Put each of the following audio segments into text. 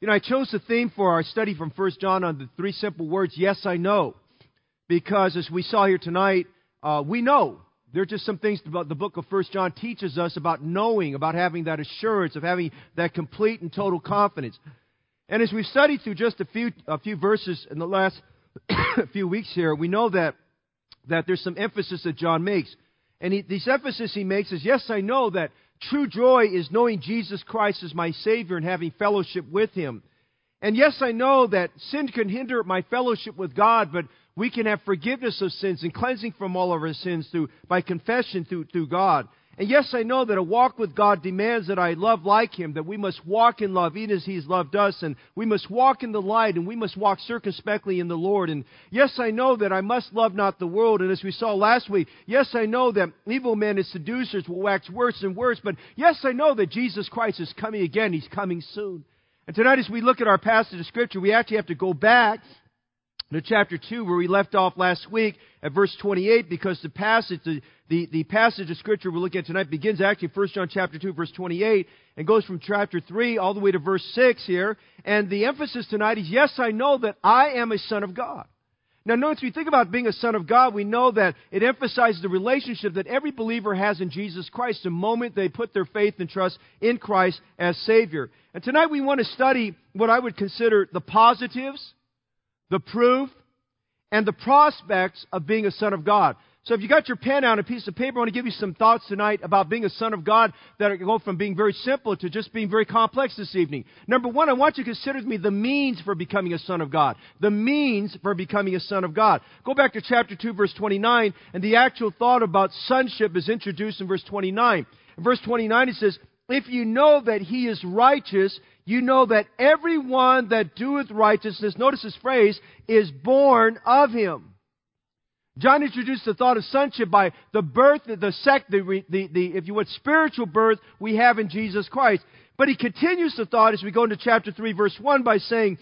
You know, I chose the theme for our study from 1 John on the three simple words, yes, I know. Because as we saw here tonight, uh, we know. There are just some things about the book of 1 John teaches us about knowing, about having that assurance, of having that complete and total confidence. And as we've studied through just a few, a few verses in the last few weeks here, we know that, that there's some emphasis that John makes. And he, this emphasis he makes is, yes, I know that True joy is knowing Jesus Christ as my Savior and having fellowship with Him. And yes, I know that sin can hinder my fellowship with God, but we can have forgiveness of sins and cleansing from all of our sins through, by confession through, through God. And yes, I know that a walk with God demands that I love like Him, that we must walk in love even as He's loved us, and we must walk in the light, and we must walk circumspectly in the Lord. And yes, I know that I must love not the world, and as we saw last week, yes, I know that evil men and seducers will wax worse and worse, but yes, I know that Jesus Christ is coming again. He's coming soon. And tonight, as we look at our passage of Scripture, we actually have to go back to chapter 2 where we left off last week at verse 28 because the passage, the, the, the, passage of scripture we're looking at tonight begins actually in 1 John chapter 2 verse 28 and goes from chapter 3 all the way to verse 6 here. And the emphasis tonight is, yes, I know that I am a son of God. Now notice we think about being a son of God, we know that it emphasizes the relationship that every believer has in Jesus Christ the moment they put their faith and trust in Christ as Savior. And tonight we want to study what I would consider the positives the proof, and the prospects of being a son of God. So if you got your pen out and a piece of paper, I want to give you some thoughts tonight about being a son of God that go from being very simple to just being very complex this evening. Number one, I want you to consider me the means for becoming a son of God. The means for becoming a son of God. Go back to chapter 2, verse 29, and the actual thought about sonship is introduced in verse 29. In verse 29, it says, If you know that he is righteous, you know that everyone that doeth righteousness, notice this phrase, is born of him. John introduced the thought of sonship by the birth, the sec, the, the, the, if you would, spiritual birth we have in Jesus Christ. But he continues the thought as we go into chapter 3, verse 1 by saying,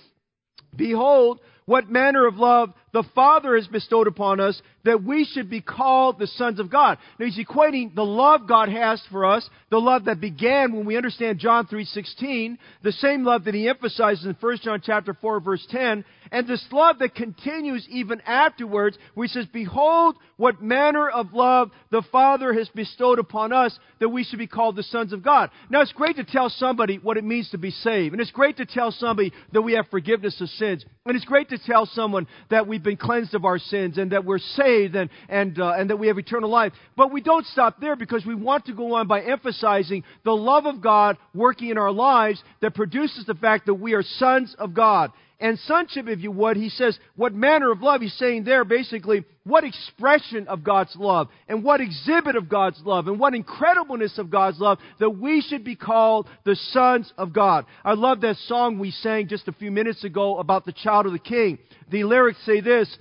Behold, what manner of love the Father has bestowed upon us that we should be called the sons of God. Now he's equating the love God has for us, the love that began when we understand John 3:16, the same love that he emphasizes in 1 John chapter 4 verse 10, and this love that continues even afterwards, he says, "Behold what manner of love the Father has bestowed upon us that we should be called the sons of God." Now it's great to tell somebody what it means to be saved, and it's great to tell somebody that we have forgiveness of sins, and it's great to tell someone that we've been cleansed of our sins and that we're saved and, and, uh, and that we have eternal life. But we don't stop there because we want to go on by emphasizing the love of God working in our lives that produces the fact that we are sons of God. And sonship, if you would, he says, what manner of love? He's saying there basically, what expression of God's love, and what exhibit of God's love, and what incredibleness of God's love, that we should be called the sons of God. I love that song we sang just a few minutes ago about the child of the king. The lyrics say this,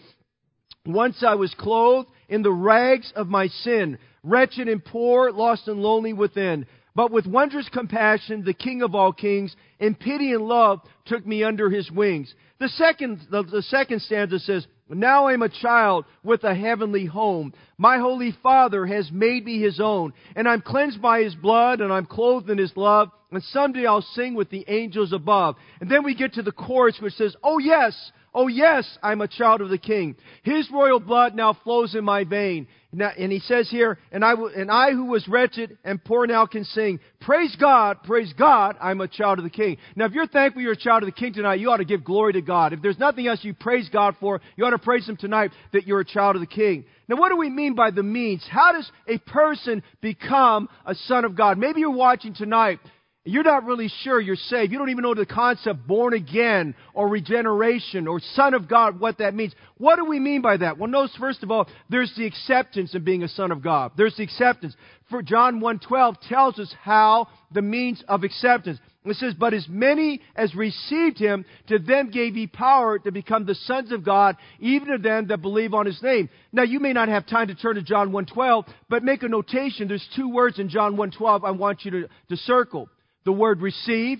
Once I was clothed in the rags of my sin, wretched and poor, lost and lonely within. But with wondrous compassion, the King of all kings, in pity and love, took me under his wings. The second, the, the second stanza says, Now I am a child with a heavenly home. My holy Father has made me his own, and I'm cleansed by his blood, and I'm clothed in his love, and someday I'll sing with the angels above. And then we get to the chorus which says, Oh yes, Oh yes, I'm a child of the King. His royal blood now flows in my vein. And he says here, and I, and I who was wretched and poor now can sing, praise God, praise God, I'm a child of the King. Now if you're thankful you're a child of the King tonight, you ought to give glory to God. If there's nothing else you praise God for, you ought to praise Him tonight that you're a child of the King. Now what do we mean by the means? How does a person become a son of God? Maybe you're watching tonight you're not really sure you're saved. You don't even know the concept born again or regeneration or son of God, what that means. What do we mean by that? Well, notice first of all, there's the acceptance of being a son of God. There's the acceptance. For John 1.12 tells us how the means of acceptance. It says, But as many as received him, to them gave he power to become the sons of God, even to them that believe on his name. Now, you may not have time to turn to John 1.12, but make a notation. There's two words in John 1.12 I want you to, to circle the word receive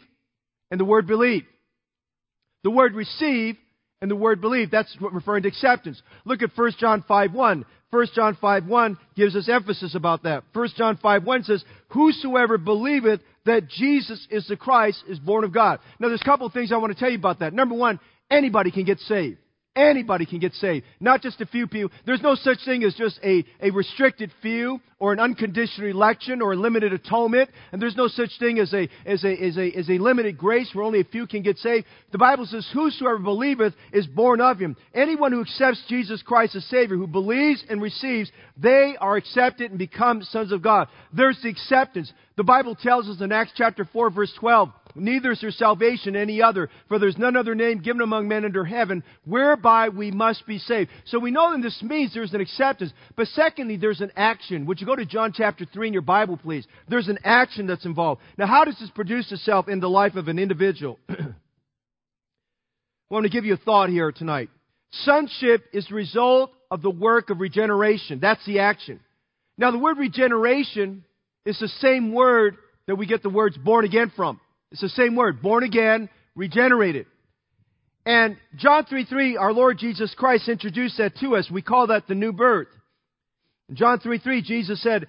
and the word believe. The word receive And the word believe, that's referring to acceptance. Look at 1 John 5 1. 1 John 5 1 gives us emphasis about that. 1 John 5 1 says, Whosoever believeth that Jesus is the Christ is born of God. Now there's a couple of things I want to tell you about that. Number one, anybody can get saved. Anybody can get saved, not just a few people. There's no such thing as just a, a restricted few or an unconditional election or a limited atonement. And there's no such thing as a, as a, as a, as a limited grace where only a few can get saved. The Bible says, Whosoever believeth is born of him. Anyone who accepts Jesus Christ as Savior, who believes and receives, they are accepted and become sons of God. There's the acceptance. The Bible tells us in Acts chapter 4 verse 12, neither is there salvation any other, for there's none other name given among men under heaven whereby we must be saved. So we know that this means there's an acceptance. But secondly, there's an action. Would you go to John chapter 3 in your Bible, please? There's an action that's involved. Now, how does this produce itself in the life of an individual? I want to give you a thought here tonight. Sonship is the result of the work of regeneration. That's the action. Now, the word regeneration is the same word that we get the words born again from. It's the same word, born again, regenerated. And John 3 3, our Lord Jesus Christ introduced that to us. We call that the new birth. In John 3 3, Jesus said,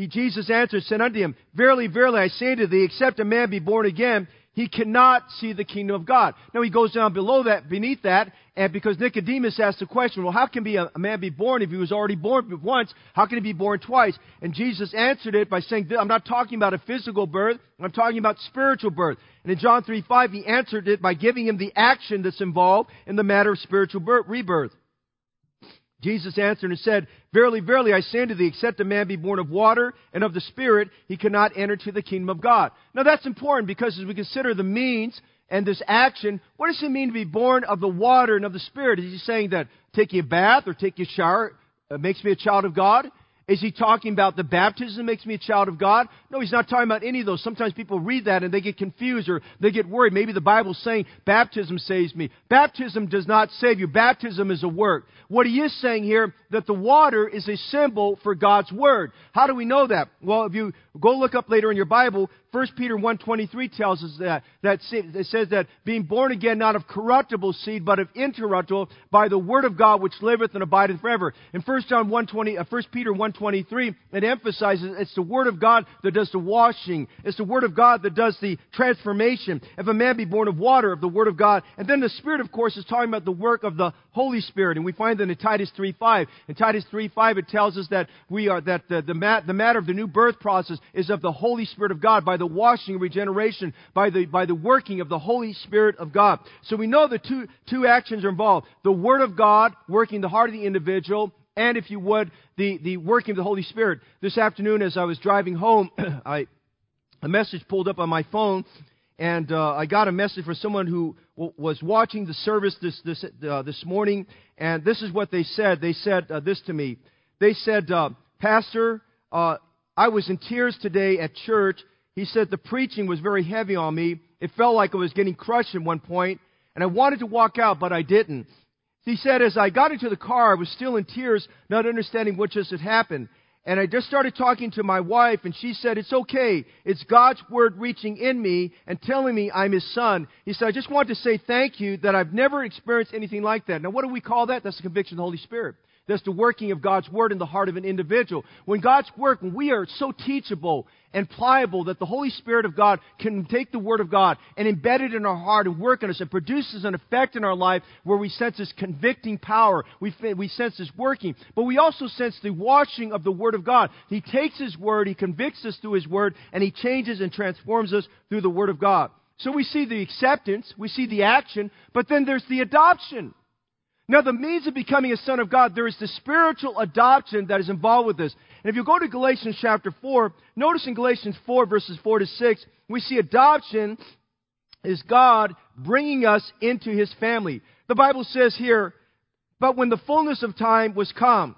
he, Jesus answered, said unto him, Verily, verily, I say to thee, except a man be born again, he cannot see the kingdom of God. Now he goes down below that, beneath that, and because Nicodemus asked the question, well, how can be a, man be born if he was already born once? How can he be born twice? And Jesus answered it by saying, I'm not talking about a physical birth, I'm talking about spiritual birth. And in John 3 5, he answered it by giving him the action that's involved in the matter of spiritual birth, rebirth. Jesus answered and said, Verily, verily, I say unto thee, except a man be born of water and of the Spirit, he cannot enter to the kingdom of God. Now that's important because as we consider the means and this action, what does it mean to be born of the water and of the Spirit? Is he saying that taking a bath or taking a shower makes me a child of God? Is he talking about the baptism makes me a child of God? No, he's not talking about any of those. Sometimes people read that and they get confused or they get worried. Maybe the Bible's saying baptism saves me. Baptism does not save you. Baptism is a work. What he is saying here, that the water is a symbol for God's Word. How do we know that? Well, if you go look up later in your Bible, 1 Peter 1.23 tells us that, that it says that being born again not of corruptible seed, but of incorruptible by the word of God which liveth and abideth forever. In 1 John 1.20, uh, 1 Peter 1.23, it emphasizes it's the word of God that does the washing. It's the word of God that does the transformation. If a man be born of water, of the word of God. And then the Spirit, of course, is talking about the work of the Holy Spirit. And we find that in Titus 3.5. In Titus 3.5, it tells us that we are, that the, the, mat, the matter of the new birth process is of the Holy Spirit of God by the washing and regeneration, by the, by the working of the Holy Spirit of God. So we know the two, two actions are involved. The Word of God working the heart of the individual, and if you would, the, the working of the Holy Spirit. This afternoon, as I was driving home, I, a message pulled up on my phone, and uh, I got a message from someone who w- was watching the service this, this, uh, this morning, and this is what they said. They said uh, this to me. They said, uh, Pastor, uh, I was in tears today at church he said the preaching was very heavy on me. It felt like I was getting crushed at one point, and I wanted to walk out, but I didn't. He said, as I got into the car, I was still in tears, not understanding what just had happened. And I just started talking to my wife, and she said, It's okay. It's God's word reaching in me and telling me I'm his son. He said, I just want to say thank you that I've never experienced anything like that. Now, what do we call that? That's the conviction of the Holy Spirit. That's the working of God's Word in the heart of an individual. When God's work, when we are so teachable and pliable that the Holy Spirit of God can take the Word of God and embed it in our heart and work in us and produces an effect in our life where we sense this convicting power. We, we sense this working. But we also sense the washing of the Word of God. He takes His Word, He convicts us through His Word, and He changes and transforms us through the Word of God. So we see the acceptance, we see the action, but then there's the adoption. Now, the means of becoming a son of God, there is the spiritual adoption that is involved with this. And if you go to Galatians chapter 4, notice in Galatians 4, verses 4 to 6, we see adoption is God bringing us into his family. The Bible says here, but when the fullness of time was come,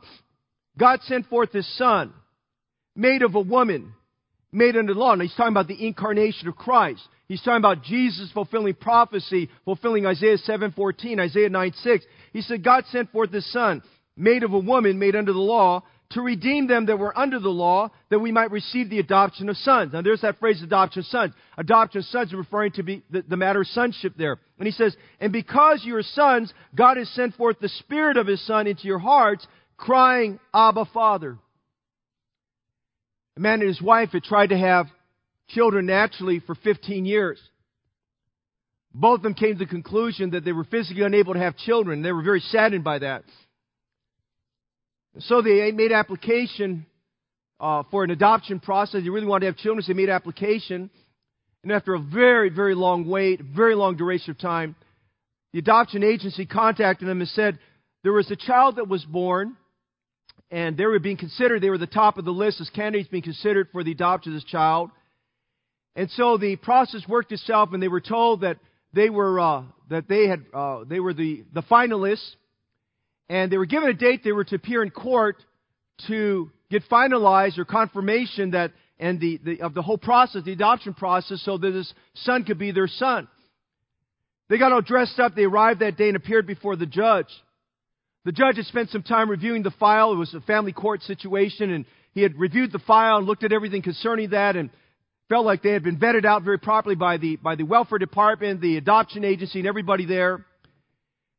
God sent forth his son, made of a woman, made under the law. Now he's talking about the incarnation of Christ. He's talking about Jesus fulfilling prophecy, fulfilling Isaiah 7:14, Isaiah 9:6. He said God sent forth his son, made of a woman, made under the law, to redeem them that were under the law, that we might receive the adoption of sons. Now, there's that phrase, adoption of sons. Adoption of sons is referring to the, the matter of sonship there. And he says, And because you are sons, God has sent forth the Spirit of His Son into your hearts, crying, Abba, Father. A man and his wife had tried to have children naturally for 15 years. Both of them came to the conclusion that they were physically unable to have children. They were very saddened by that. So they made application uh, for an adoption process. They really wanted to have children, so they made application. And after a very, very long wait, very long duration of time, the adoption agency contacted them and said there was a child that was born, and they were being considered, they were the top of the list as candidates being considered for the adoption of this child. And so the process worked itself, and they were told that they were uh, that they had uh, they were the the finalists, and they were given a date they were to appear in court to get finalized or confirmation that and the, the of the whole process, the adoption process, so that this son could be their son. They got all dressed up. They arrived that day and appeared before the judge. The judge had spent some time reviewing the file. It was a family court situation, and he had reviewed the file and looked at everything concerning that, and felt like they had been vetted out very properly by the, by the welfare department, the adoption agency, and everybody there.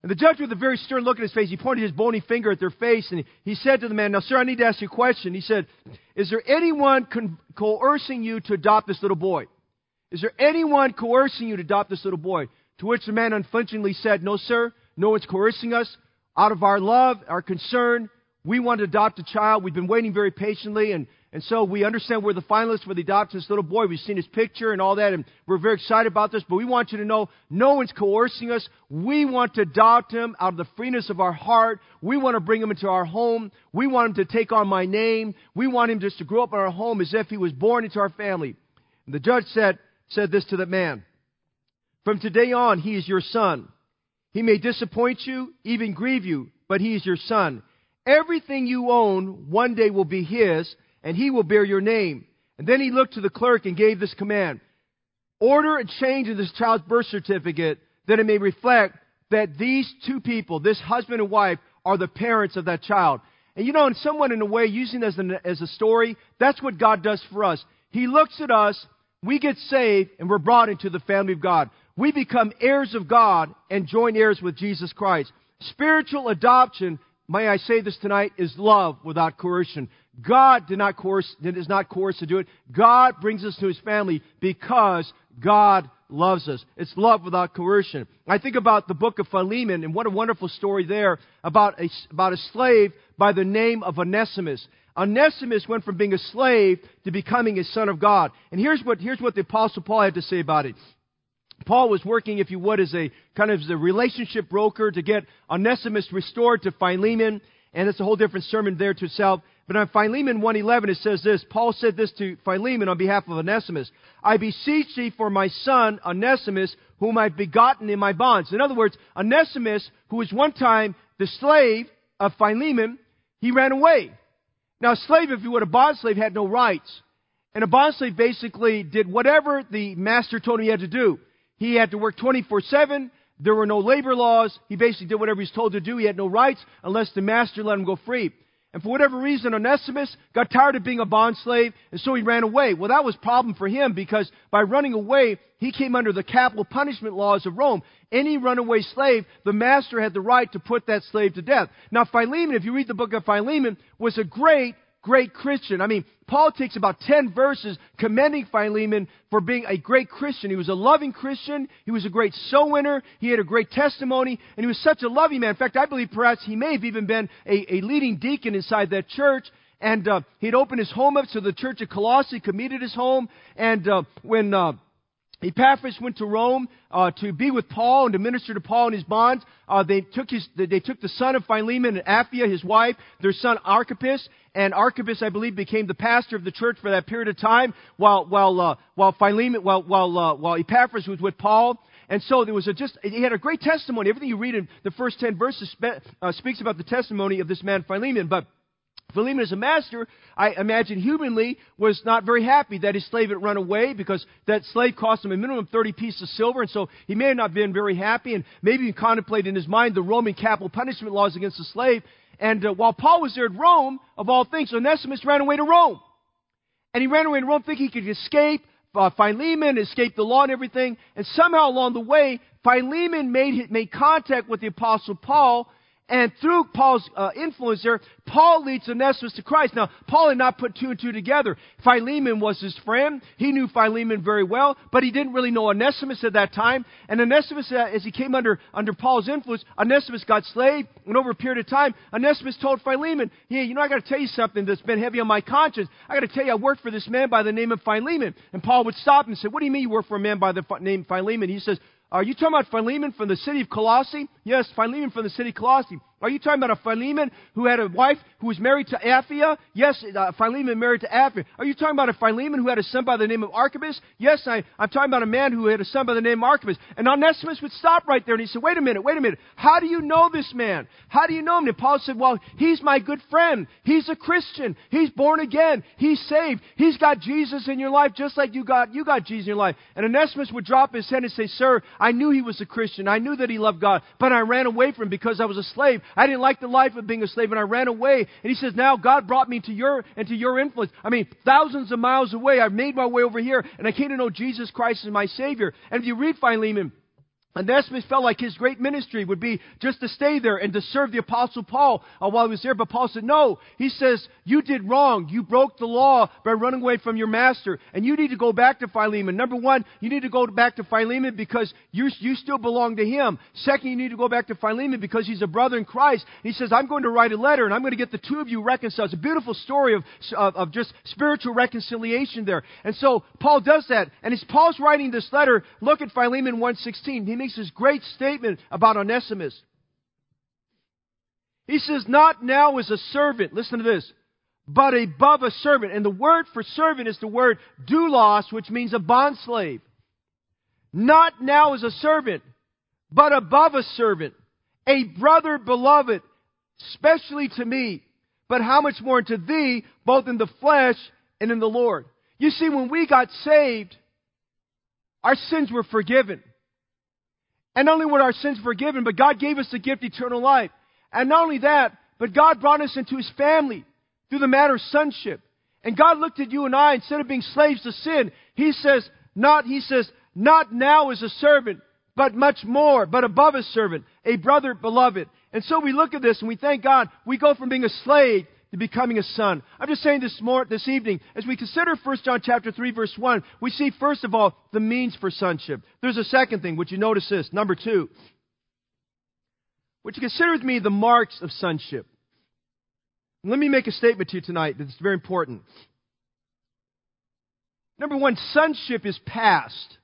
And the judge, with a very stern look in his face, he pointed his bony finger at their face, and he said to the man, Now, sir, I need to ask you a question. He said, Is there anyone con- coercing you to adopt this little boy? Is there anyone coercing you to adopt this little boy? To which the man unflinchingly said, No, sir, no one's coercing us. Out of our love, our concern, we want to adopt a child. We've been waiting very patiently, and and so we understand we're the finalists for the adoption of this little boy. We've seen his picture and all that, and we're very excited about this. But we want you to know no one's coercing us. We want to adopt him out of the freeness of our heart. We want to bring him into our home. We want him to take on my name. We want him just to grow up in our home as if he was born into our family. And the judge said, said this to the man From today on, he is your son. He may disappoint you, even grieve you, but he is your son. Everything you own one day will be his and he will bear your name. And then he looked to the clerk and gave this command Order a change in this child's birth certificate that it may reflect that these two people, this husband and wife, are the parents of that child. And you know, in someone in a way, using as, an, as a story, that's what God does for us. He looks at us, we get saved, and we're brought into the family of God. We become heirs of God and join heirs with Jesus Christ. Spiritual adoption, may I say this tonight, is love without coercion. God did not coerce, is not coerced to do it. God brings us to His family because God loves us. It's love without coercion. I think about the book of Philemon and what a wonderful story there about a, about a slave by the name of Onesimus. Onesimus went from being a slave to becoming a son of God. And here's what, here's what the apostle Paul had to say about it. Paul was working, if you would, as a kind of as a relationship broker to get Onesimus restored to Philemon. And it's a whole different sermon there to itself. But on Philemon 1.11 it says this, Paul said this to Philemon on behalf of Onesimus, I beseech thee for my son Onesimus, whom I've begotten in my bonds. In other words, Onesimus, who was one time the slave of Philemon, he ran away. Now a slave, if you would, a bond slave had no rights. And a bond slave basically did whatever the master told him he had to do. He had to work 24-7. There were no labor laws. He basically did whatever he was told to do. He had no rights unless the master let him go free. And for whatever reason, Onesimus got tired of being a bond slave, and so he ran away. Well, that was a problem for him because by running away, he came under the capital punishment laws of Rome. Any runaway slave, the master had the right to put that slave to death. Now, Philemon, if you read the book of Philemon, was a great great Christian. I mean, Paul takes about 10 verses commending Philemon for being a great Christian. He was a loving Christian. He was a great soul winner. He had a great testimony. And he was such a loving man. In fact, I believe perhaps he may have even been a, a leading deacon inside that church. And uh, he'd opened his home up so the church at Colossae could meet at his home. And uh, when uh, Epaphras went to Rome uh, to be with Paul and to minister to Paul in his bonds. Uh, they took his, they took the son of Philemon and Apphia, his wife, their son Archippus, and Archippus, I believe, became the pastor of the church for that period of time, while while uh, while Philemon, while while uh, while Epaphras was with Paul. And so there was a just he had a great testimony. Everything you read in the first ten verses spe- uh, speaks about the testimony of this man Philemon, but. Philemon, as a master, I imagine humanly, was not very happy that his slave had run away because that slave cost him a minimum of 30 pieces of silver, and so he may have not been very happy, and maybe he contemplated in his mind the Roman capital punishment laws against the slave. And uh, while Paul was there at Rome, of all things, Onesimus ran away to Rome. And he ran away to Rome thinking he could escape uh, Philemon, escape the law and everything. And somehow along the way, Philemon made, made contact with the Apostle Paul and through Paul's uh, influence there, Paul leads Onesimus to Christ. Now, Paul had not put two and two together. Philemon was his friend. He knew Philemon very well, but he didn't really know Onesimus at that time. And Onesimus, uh, as he came under, under Paul's influence, Onesimus got slaved. And over a period of time, Onesimus told Philemon, Hey, you know, I got to tell you something that's been heavy on my conscience. I got to tell you, I worked for this man by the name of Philemon. And Paul would stop and say, What do you mean you work for a man by the name Philemon? He says, are you talking about Philemon from the city of Colossae? Yes, Philemon from the city of Colossae. Are you talking about a Philemon who had a wife who was married to Apphia? Yes, uh, Philemon married to Apphia. Are you talking about a Philemon who had a son by the name of Archippus? Yes, I, I'm talking about a man who had a son by the name of Archippus. And Onesimus would stop right there and he said, wait a minute, wait a minute. How do you know this man? How do you know him? And Paul said, well, he's my good friend. He's a Christian. He's born again. He's saved. He's got Jesus in your life just like you got, you got Jesus in your life. And Onesimus would drop his head and say, sir, I knew he was a Christian. I knew that he loved God, but I ran away from him because I was a slave. I didn't like the life of being a slave and I ran away. And he says, now God brought me to your, and to your influence. I mean, thousands of miles away, I've made my way over here and I came to know Jesus Christ as my Savior. And if you read Philemon, Onesimus felt like his great ministry would be just to stay there and to serve the Apostle Paul uh, while he was there. But Paul said, No. He says, You did wrong. You broke the law by running away from your master. And you need to go back to Philemon. Number one, you need to go back to Philemon because you, you still belong to him. Second, you need to go back to Philemon because he's a brother in Christ. He says, I'm going to write a letter and I'm going to get the two of you reconciled. It's a beautiful story of, of, of just spiritual reconciliation there. And so Paul does that. And as Paul's writing this letter, look at Philemon 1.16. He makes this great statement about Onesimus. He says, Not now as a servant, listen to this, but above a servant. And the word for servant is the word doulos, which means a bondslave. Not now as a servant, but above a servant, a brother beloved, especially to me, but how much more to thee, both in the flesh and in the Lord. You see, when we got saved, our sins were forgiven. And not only were our sins forgiven, but God gave us the gift eternal life. And not only that, but God brought us into His family through the matter of sonship. And God looked at you and I, instead of being slaves to sin, He says, not, He says, not now as a servant, but much more, but above a servant, a brother beloved. And so we look at this and we thank God, we go from being a slave to becoming a son. I'm just saying this more this evening, as we consider 1 John chapter 3, verse 1, we see first of all the means for sonship. There's a second thing, which you notice this, number two. Consider with me the marks of sonship? Let me make a statement to you tonight that's very important. Number one, sonship is past.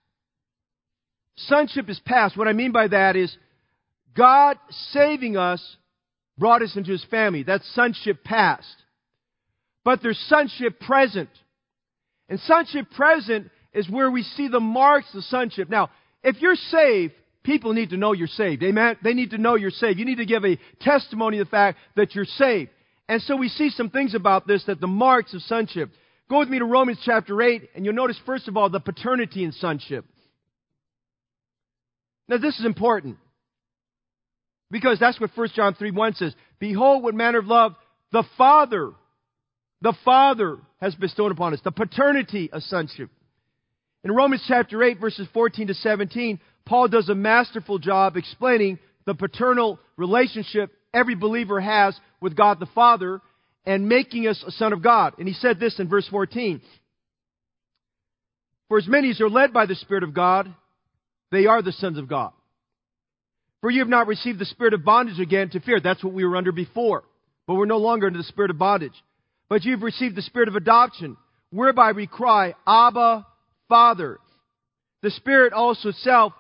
Sonship is past. What I mean by that is God saving us brought us into his family. That's sonship past. But there's sonship present. And sonship present is where we see the marks of sonship. Now, if you're saved, people need to know you're saved. Amen? They need to know you're saved. You need to give a testimony of the fact that you're saved. And so we see some things about this that the marks of sonship. Go with me to Romans chapter 8, and you'll notice, first of all, the paternity in sonship. Now, this is important. Because that's what 1 John 3 1 says. Behold, what manner of love the Father, the Father has bestowed upon us, the paternity of sonship. In Romans chapter 8, verses 14 to 17, Paul does a masterful job explaining the paternal relationship every believer has with God the Father and making us a son of God. And he said this in verse 14 For as many as are led by the Spirit of God, they are the sons of God. For you have not received the spirit of bondage again to fear. That's what we were under before. But we're no longer under the spirit of bondage. But you've received the spirit of adoption, whereby we cry, Abba, Father. The Spirit also itself,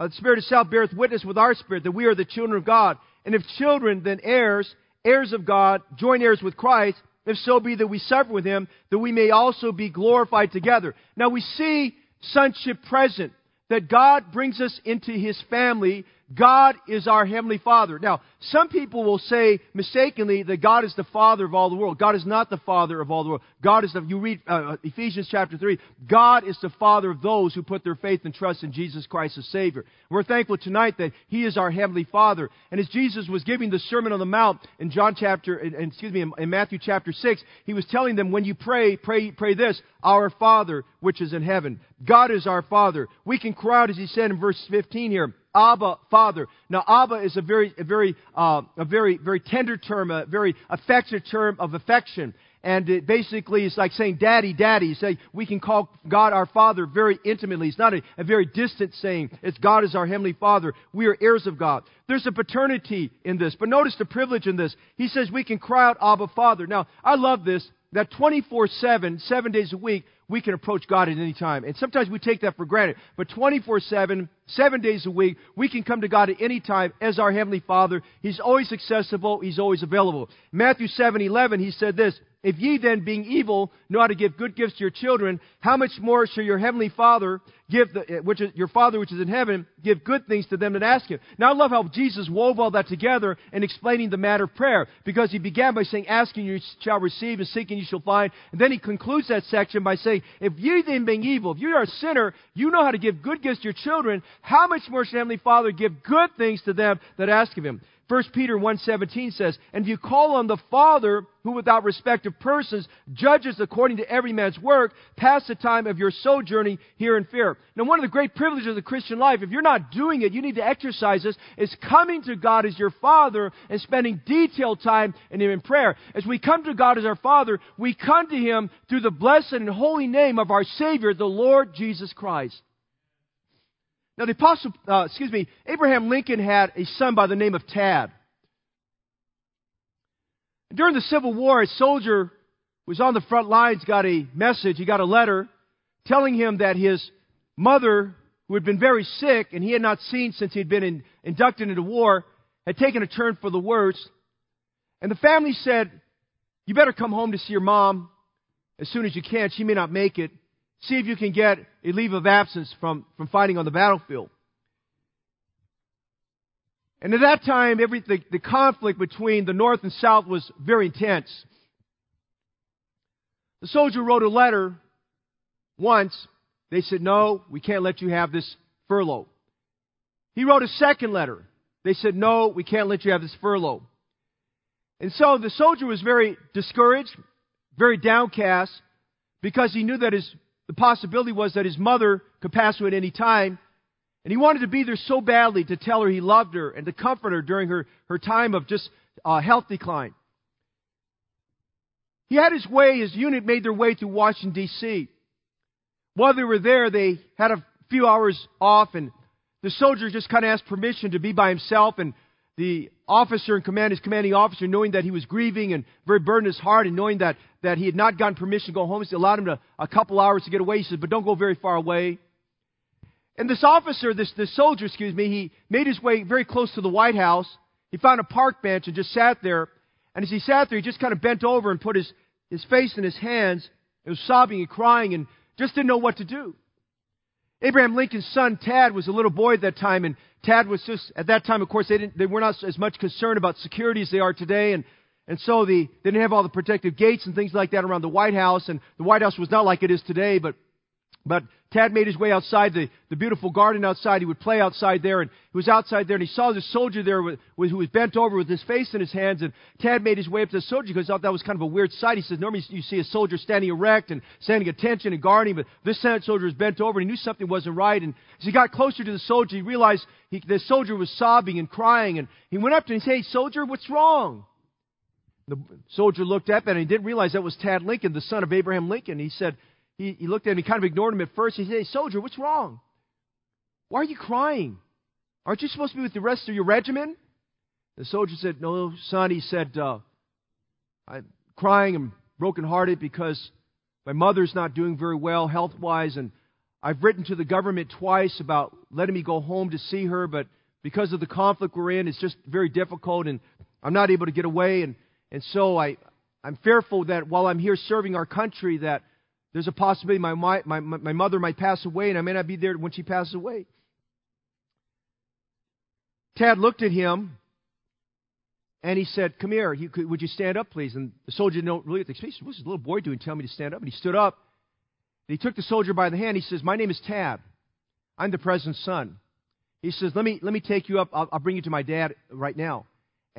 uh, the Spirit itself beareth witness with our spirit that we are the children of God. And if children, then heirs, heirs of God, joint heirs with Christ, if so be that we suffer with him, that we may also be glorified together. Now we see sonship present, that God brings us into his family God is our Heavenly Father. Now, some people will say mistakenly that God is the Father of all the world. God is not the Father of all the world. God is the, you read uh, Ephesians chapter 3, God is the Father of those who put their faith and trust in Jesus Christ as Savior. We're thankful tonight that He is our Heavenly Father. And as Jesus was giving the Sermon on the Mount in John chapter, in, excuse me, in, in Matthew chapter 6, He was telling them, when you pray, pray, pray this, Our Father which is in heaven. God is our Father. We can cry out, as He said in verse 15 here, Abba, Father. Now, Abba is a very, a very, uh, a very, very tender term, a very affectionate term of affection. And it basically is like saying daddy, daddy. Say we can call God our Father very intimately. It's not a, a very distant saying. It's God is our Heavenly Father. We are heirs of God. There's a paternity in this. But notice the privilege in this. He says we can cry out Abba Father. Now, I love this, that 24-7, seven days a week, we can approach God at any time. And sometimes we take that for granted. But 24 7, seven days a week, we can come to God at any time as our Heavenly Father. He's always accessible, He's always available. Matthew 7 11, He said this if ye then, being evil, know how to give good gifts to your children, how much more shall your heavenly Father give, the, eh, which is your Father which is in heaven, give good things to them that ask Him? Now I love how Jesus wove all that together in explaining the matter of prayer, because He began by saying, "Asking you shall receive, and seeking you shall find." And then He concludes that section by saying, "If ye then, being evil, if you are a sinner, you know how to give good gifts to your children, how much more shall Heavenly Father give good things to them that ask of Him?" 1 Peter 1.17 says, And if you call on the Father, who without respect of persons judges according to every man's work, pass the time of your sojourning here in fear. Now one of the great privileges of the Christian life, if you're not doing it, you need to exercise this, is coming to God as your Father and spending detailed time in Him in prayer. As we come to God as our Father, we come to Him through the blessed and holy name of our Savior, the Lord Jesus Christ. Now, the apostle, uh, excuse me, Abraham Lincoln had a son by the name of Tad. During the Civil War, a soldier was on the front lines got a message, he got a letter telling him that his mother, who had been very sick and he had not seen since he had been in, inducted into war, had taken a turn for the worse. And the family said, You better come home to see your mom as soon as you can. She may not make it. See if you can get a leave of absence from, from fighting on the battlefield. And at that time, every, the, the conflict between the North and South was very intense. The soldier wrote a letter once. They said, No, we can't let you have this furlough. He wrote a second letter. They said, No, we can't let you have this furlough. And so the soldier was very discouraged, very downcast, because he knew that his the possibility was that his mother could pass away at any time. And he wanted to be there so badly to tell her he loved her and to comfort her during her, her time of just uh, health decline. He had his way, his unit made their way to Washington, D.C. While they were there, they had a few hours off, and the soldier just kind of asked permission to be by himself. And the officer in command, his commanding officer, knowing that he was grieving and very burdened his heart, and knowing that, that he had not gotten permission to go home, he allowed him to, a couple hours to get away. He said, but don't go very far away. And this officer, this, this soldier, excuse me, he made his way very close to the White House. He found a park bench and just sat there. And as he sat there, he just kind of bent over and put his, his face in his hands and was sobbing and crying and just didn't know what to do. Abraham Lincoln's son, Tad, was a little boy at that time, and Tad was just, at that time, of course, they, didn't, they were not as much concerned about security as they are today, and, and so the, they didn't have all the protective gates and things like that around the White House, and the White House was not like it is today, but but Tad made his way outside the, the beautiful garden outside. He would play outside there, and he was outside there, and he saw this soldier there with, with, who was bent over with his face in his hands. And Tad made his way up to the soldier because he thought that was kind of a weird sight. He says, normally you see a soldier standing erect and standing attention and guarding, but this soldier was bent over, and he knew something wasn't right. And as he got closer to the soldier, he realized he, the soldier was sobbing and crying, and he went up to him and said, Hey, soldier, what's wrong? The soldier looked up and he didn't realize that was Tad Lincoln, the son of Abraham Lincoln. He said, he, he looked at him, he kind of ignored him at first. He said, Hey, soldier, what's wrong? Why are you crying? Aren't you supposed to be with the rest of your regiment? The soldier said, No, son. He said, uh, I'm crying and brokenhearted because my mother's not doing very well health wise, and I've written to the government twice about letting me go home to see her, but because of the conflict we're in, it's just very difficult, and I'm not able to get away. And, and so I, I'm fearful that while I'm here serving our country, that there's a possibility my, my, my, my mother might pass away, and I may not be there when she passes away. Tad looked at him and he said, Come here, you could, would you stand up, please? And the soldier didn't really think, What's this little boy doing? Tell me to stand up. And he stood up. And he took the soldier by the hand. He says, My name is Tad. I'm the president's son. He says, Let me, let me take you up. I'll, I'll bring you to my dad right now.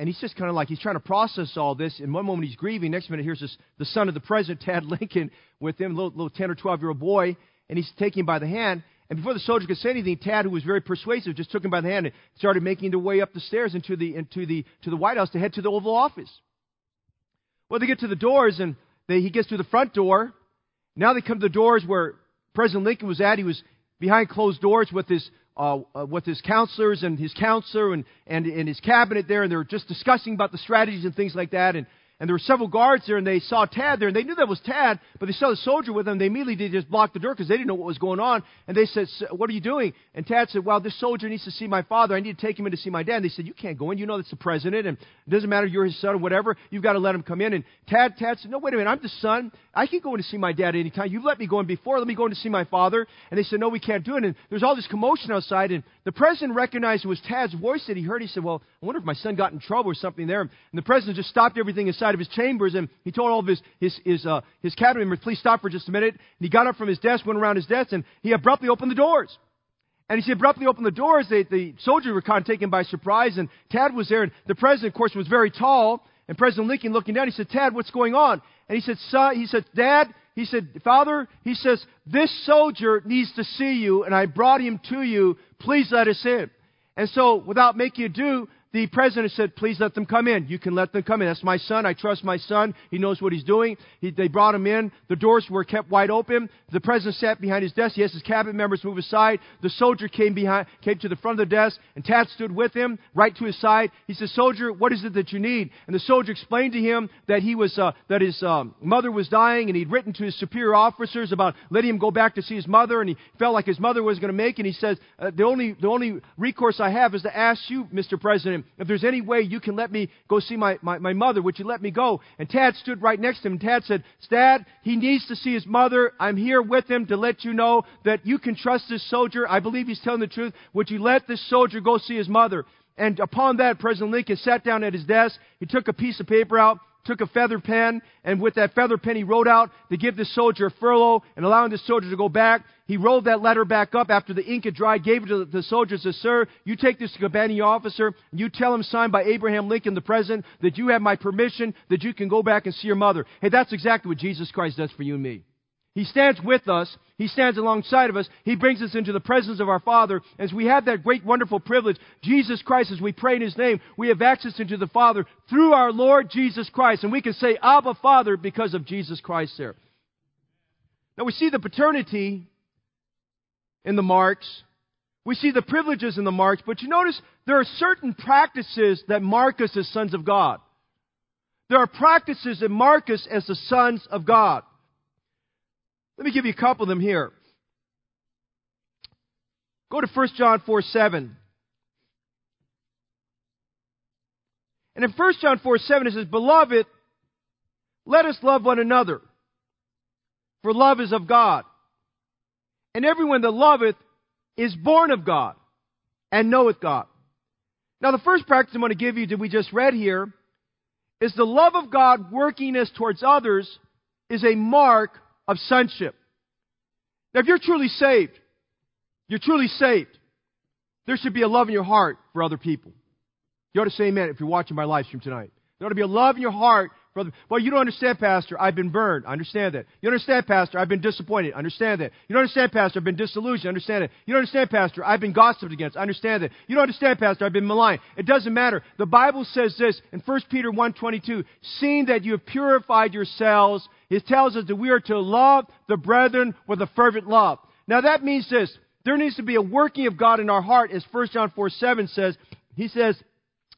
And he's just kind of like, he's trying to process all this. In one moment, he's grieving. Next minute, here's this, the son of the president, Tad Lincoln, with him, little, little 10 or 12 year old boy. And he's taking him by the hand. And before the soldier could say anything, Tad, who was very persuasive, just took him by the hand and started making their way up the stairs into the, into the, to the White House to head to the Oval Office. Well, they get to the doors, and they, he gets to the front door. Now they come to the doors where President Lincoln was at. He was behind closed doors with his uh, uh, with his counselors and his counselor and, and, and his cabinet there, and they're just discussing about the strategies and things like that. And and there were several guards there, and they saw Tad there, and they knew that was Tad, but they saw the soldier with him. They immediately just block the door because they didn't know what was going on. And they said, "What are you doing?" And Tad said, "Well, this soldier needs to see my father. I need to take him in to see my dad." And they said, "You can't go in. You know that's the president, and it doesn't matter if you're his son or whatever. You've got to let him come in." And Tad, Tad said, "No, wait a minute. I'm the son. I can go in to see my dad anytime. You've let me go in before. Let me go in to see my father." And they said, "No, we can't do it." And there's all this commotion outside, and the president recognized it was Tad's voice that he heard. He said, "Well, I wonder if my son got in trouble or something there." And the president just stopped everything of his chambers and he told all of his, his, his, uh, his cabinet members, please stop for just a minute. And he got up from his desk, went around his desk, and he abruptly opened the doors. And he said, abruptly opened the doors. They, the soldiers were kind of taken by surprise, and Tad was there. And the president, of course, was very tall. And President Lincoln looking down, he said, Tad, what's going on? And he said, Son, he said, Dad, he said, Father, he says, this soldier needs to see you, and I brought him to you. Please let us in. And so, without making ado, the president said, please let them come in. You can let them come in. That's my son. I trust my son. He knows what he's doing. He, they brought him in. The doors were kept wide open. The president sat behind his desk. He has his cabinet members move aside. The soldier came behind, came to the front of the desk, and Tad stood with him, right to his side. He said, soldier, what is it that you need? And the soldier explained to him that he was, uh, that his um, mother was dying, and he'd written to his superior officers about letting him go back to see his mother, and he felt like his mother was going to make it. And he says, uh, the only, the only recourse I have is to ask you, Mr. President, if there's any way you can let me go see my, my, my mother, would you let me go? And Tad stood right next to him. Tad said, Dad, he needs to see his mother. I'm here with him to let you know that you can trust this soldier. I believe he's telling the truth. Would you let this soldier go see his mother? And upon that, President Lincoln sat down at his desk. He took a piece of paper out, took a feather pen, and with that feather pen, he wrote out to give the soldier a furlough and allowing the soldier to go back. He rolled that letter back up after the ink had dried, gave it to the soldier, said, Sir, you take this to commanding officer, and you tell him, signed by Abraham Lincoln, the president, that you have my permission, that you can go back and see your mother. Hey, that's exactly what Jesus Christ does for you and me. He stands with us. He stands alongside of us. He brings us into the presence of our Father. As we have that great, wonderful privilege, Jesus Christ, as we pray in His name, we have access into the Father through our Lord Jesus Christ. And we can say, Abba, Father, because of Jesus Christ there. Now we see the paternity in the marks. We see the privileges in the marks, but you notice there are certain practices that mark us as sons of God. There are practices that mark us as the sons of God. Let me give you a couple of them here. Go to 1 John 4 7. And in 1 John 4 7, it says, Beloved, let us love one another, for love is of God. And everyone that loveth is born of God and knoweth God. Now, the first practice I'm going to give you that we just read here is the love of God working us towards others is a mark of sonship. Now, if you're truly saved, you're truly saved, there should be a love in your heart for other people. You ought to say amen if you're watching my live stream tonight. There ought to be a love in your heart Brother, well, you don't understand, Pastor. I've been burned. I understand that. You understand, Pastor. I've been disappointed. I understand that. You don't understand, Pastor. I've been disillusioned. I understand that. You don't understand, Pastor. I've been gossiped against. I understand that. You don't understand, Pastor. I've been maligned. It doesn't matter. The Bible says this in 1 Peter 1.22, seeing that you have purified yourselves, it tells us that we are to love the brethren with a fervent love. Now that means this. There needs to be a working of God in our heart, as 1 John 4 7 says. He says,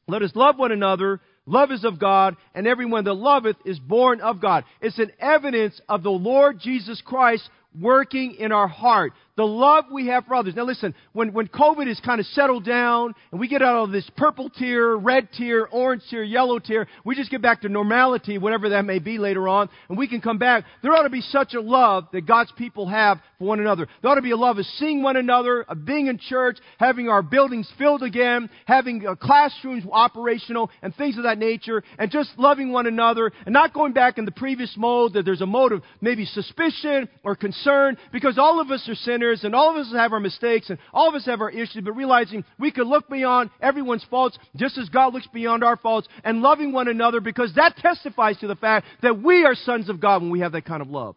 let us love one another Love is of God, and everyone that loveth is born of God. It's an evidence of the Lord Jesus Christ working in our heart. The love we have for others. Now listen, when, when COVID is kind of settled down and we get out of this purple tier, red tier, orange tier, yellow tier, we just get back to normality, whatever that may be later on, and we can come back. There ought to be such a love that God's people have for one another. There ought to be a love of seeing one another, of being in church, having our buildings filled again, having uh, classrooms operational, and things of that nature, and just loving one another, and not going back in the previous mode that there's a mode of maybe suspicion or concern, because all of us are sinners, and all of us have our mistakes, and all of us have our issues, but realizing we could look beyond everyone's faults, just as God looks beyond our faults, and loving one another, because that testifies to the fact that we are sons of God when we have that kind of love.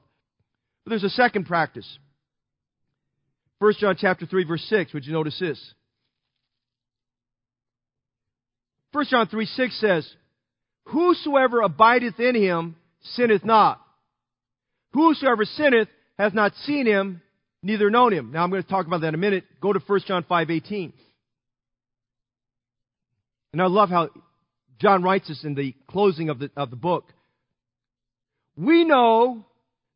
But there's a second practice. 1 John chapter 3 verse 6, would you notice this? 1 John 3 6 says, Whosoever abideth in him sinneth not. Whosoever sinneth hath not seen him, neither known him. Now I'm going to talk about that in a minute. Go to 1 John 5:18. And I love how John writes this in the closing of the, of the book. We know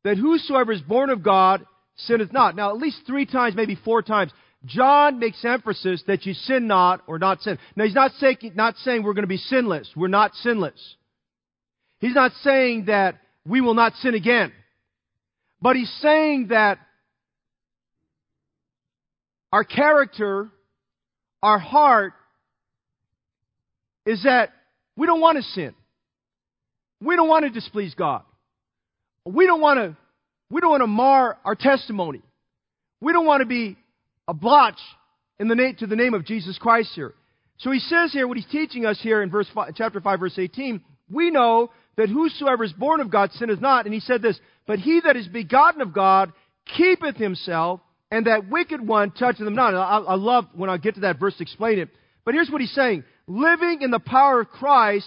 that whosoever is born of God sinneth not. Now, at least three times, maybe four times, John makes emphasis that you sin not or not sin. Now, he's not saying, not saying we're going to be sinless. We're not sinless. He's not saying that we will not sin again. But he's saying that our character, our heart, is that we don't want to sin. We don't want to displease God. We don't want to, we don't want to mar our testimony. We don't want to be a blotch in the name, to the name of Jesus Christ here. So he says here, what he's teaching us here in verse five, chapter 5, verse 18, we know that whosoever is born of God sinneth not. And he said this, but he that is begotten of God keepeth himself, and that wicked one toucheth them not. I, I love when I get to that verse to explain it. But here's what he's saying. Living in the power of Christ,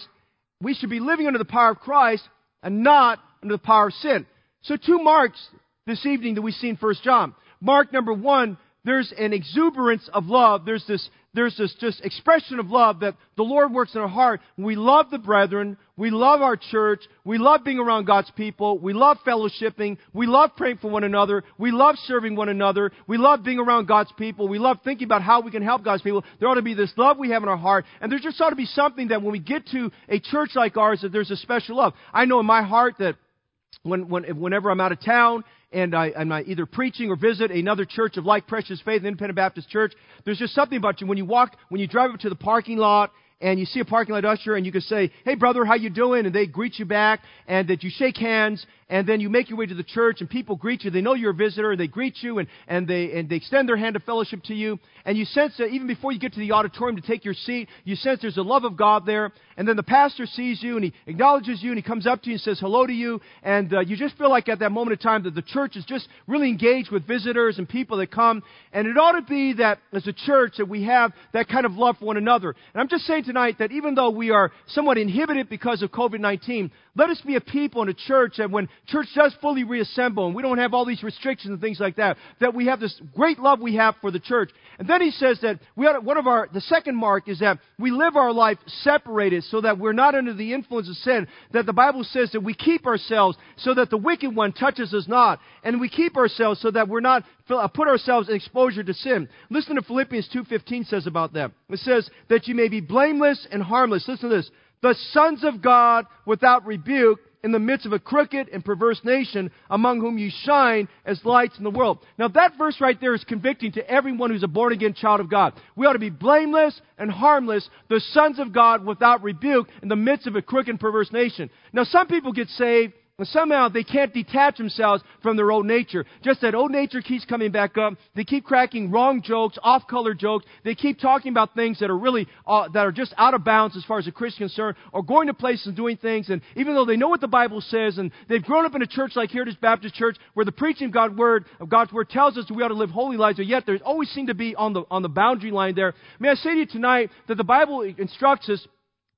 we should be living under the power of Christ and not under the power of sin. So two marks this evening that we see in 1 John. Mark number one, there's an exuberance of love. There's this, there's this just expression of love that the Lord works in our heart. We love the brethren. We love our church. We love being around God's people. We love fellowshipping. We love praying for one another. We love serving one another. We love being around God's people. We love thinking about how we can help God's people. There ought to be this love we have in our heart. And there just ought to be something that when we get to a church like ours, that there's a special love. I know in my heart that when, when, whenever I'm out of town and I, am either preaching or visit another church of like precious faith, Independent Baptist Church, there's just something about you when you walk, when you drive up to the parking lot and you see a parking lot usher and you can say, "Hey brother, how you doing?" and they greet you back and that you shake hands and then you make your way to the church and people greet you. They know you're a visitor and they greet you and, and they and they extend their hand of fellowship to you and you sense that even before you get to the auditorium to take your seat, you sense there's a love of God there and then the pastor sees you and he acknowledges you and he comes up to you and says hello to you and uh, you just feel like at that moment of time that the church is just really engaged with visitors and people that come and it ought to be that as a church that we have that kind of love for one another. And I'm just saying tonight that even though we are somewhat inhibited because of COVID-19, let us be a people in a church that when church does fully reassemble and we don't have all these restrictions and things like that, that we have this great love we have for the church. And then he says that we ought, one of our, the second mark is that we live our life separated so that we're not under the influence of sin. That the Bible says that we keep ourselves so that the wicked one touches us not. And we keep ourselves so that we're not, uh, put ourselves in exposure to sin. Listen to Philippians 2.15 says about that. It says that you may be blameless and harmless. Listen to this the sons of God without rebuke in the midst of a crooked and perverse nation among whom you shine as lights in the world. Now that verse right there is convicting to everyone who's a born again child of God. We ought to be blameless and harmless, the sons of God without rebuke in the midst of a crooked and perverse nation. Now some people get saved somehow they can't detach themselves from their old nature. Just that old nature keeps coming back up. They keep cracking wrong jokes, off-color jokes. They keep talking about things that are really, uh, that are just out of bounds as far as a Christian concerned, or going to places and doing things. And even though they know what the Bible says, and they've grown up in a church like Heritage Baptist Church, where the preaching of God's word, of God's word tells us that we ought to live holy lives, but yet there's always seem to be on the, on the boundary line there. May I say to you tonight that the Bible instructs us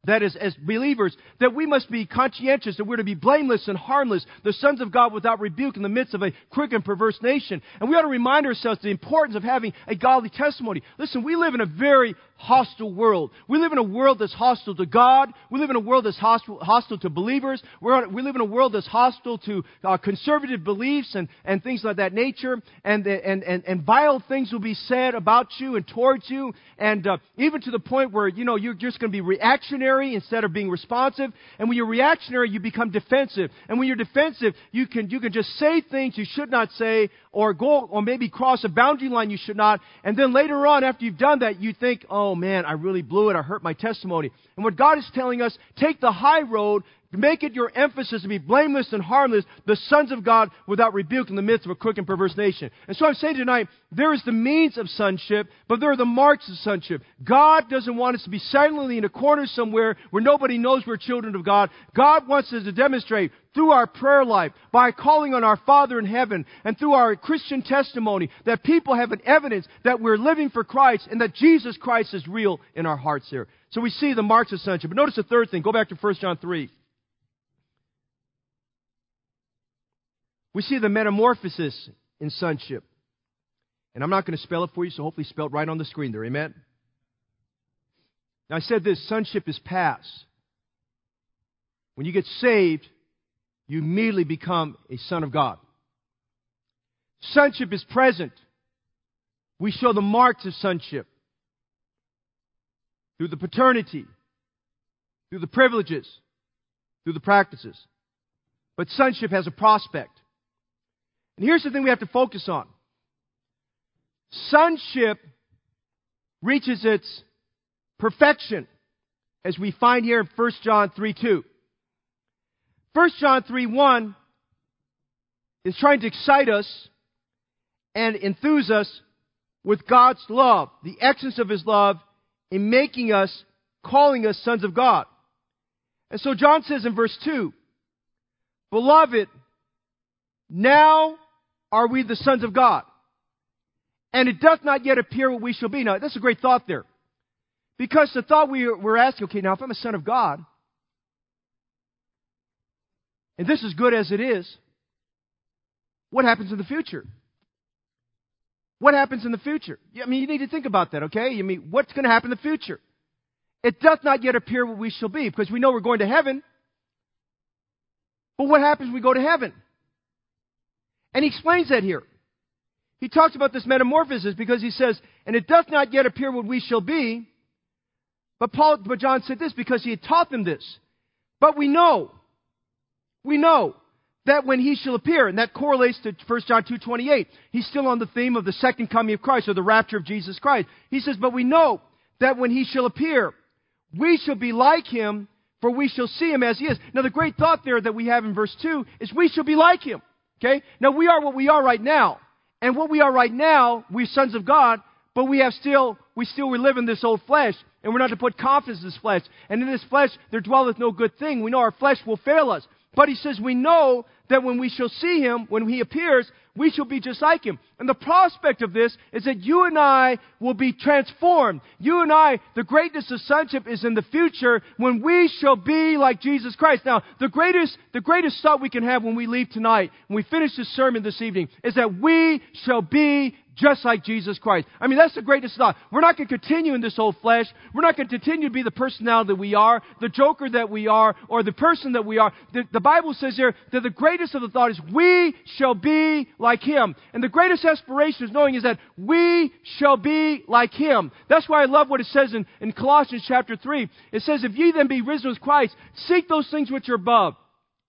that is, as believers, that we must be conscientious, that we're to be blameless and harmless, the sons of God without rebuke in the midst of a crooked and perverse nation. And we ought to remind ourselves the importance of having a godly testimony. Listen, we live in a very hostile world. We live in a world that's hostile to God. We live in a world that's hostile, hostile to believers. We're, we live in a world that's hostile to uh, conservative beliefs and, and things like that nature. And, and, and, and vile things will be said about you and towards you. And uh, even to the point where, you know, you're just going to be reactionary instead of being responsive. And when you're reactionary, you become defensive. And when you're defensive, you can, you can just say things you should not say or go, or maybe cross a boundary line you should not. And then later on, after you've done that, you think, oh man, I really blew it. I hurt my testimony. And what God is telling us, take the high road, make it your emphasis to be blameless and harmless, the sons of God without rebuke in the midst of a crooked and perverse nation. And so I'm saying tonight, there is the means of sonship, but there are the marks of sonship. God doesn't want us to be silently in a corner somewhere where nobody knows we're children of God. God wants us to demonstrate through our prayer life, by calling on our Father in heaven, and through our Christian testimony, that people have an evidence that we're living for Christ and that Jesus Christ is real in our hearts here. So we see the marks of sonship. But notice the third thing. Go back to 1 John 3. We see the metamorphosis in sonship. And I'm not going to spell it for you, so hopefully spelled right on the screen there. Amen? Now, I said this sonship is past. When you get saved, you immediately become a son of God. Sonship is present. We show the marks of sonship through the paternity, through the privileges, through the practices. But sonship has a prospect. And here's the thing we have to focus on sonship reaches its perfection as we find here in 1 John 3 2. 1 John 3 1 is trying to excite us and enthuse us with God's love, the essence of His love in making us, calling us sons of God. And so John says in verse 2, Beloved, now are we the sons of God. And it doth not yet appear what we shall be. Now, that's a great thought there. Because the thought we were asking, okay, now if I'm a son of God, and this is good as it is, what happens in the future? What happens in the future? I mean, you need to think about that, okay? I mean, what's going to happen in the future? It doth not yet appear what we shall be, because we know we're going to heaven. But what happens when we go to heaven? And he explains that here. He talks about this metamorphosis because he says, and it doth not yet appear what we shall be. But Paul, but John said this because he had taught them this. But we know, we know that when he shall appear, and that correlates to 1 John 2.28, he's still on the theme of the second coming of Christ, or the rapture of Jesus Christ. He says, but we know that when he shall appear, we shall be like him, for we shall see him as he is. Now the great thought there that we have in verse 2 is we shall be like him. Okay? Now we are what we are right now. And what we are right now, we're sons of God, but we have still, we still we live in this old flesh, and we're not to put confidence in this flesh. And in this flesh there dwelleth no good thing. We know our flesh will fail us. But he says we know that when we shall see him, when he appears, we shall be just like him. And the prospect of this is that you and I will be transformed. You and I, the greatness of sonship is in the future when we shall be like Jesus Christ. Now, the greatest, the greatest thought we can have when we leave tonight, when we finish this sermon this evening, is that we shall be just like Jesus Christ. I mean, that's the greatest thought. We're not going to continue in this old flesh. We're not going to continue to be the personality that we are, the joker that we are, or the person that we are. The, the Bible says here that the greatest of the thought is we shall be like Him. And the greatest aspiration is knowing is that we shall be like Him. That's why I love what it says in, in Colossians chapter 3. It says, if ye then be risen with Christ, seek those things which are above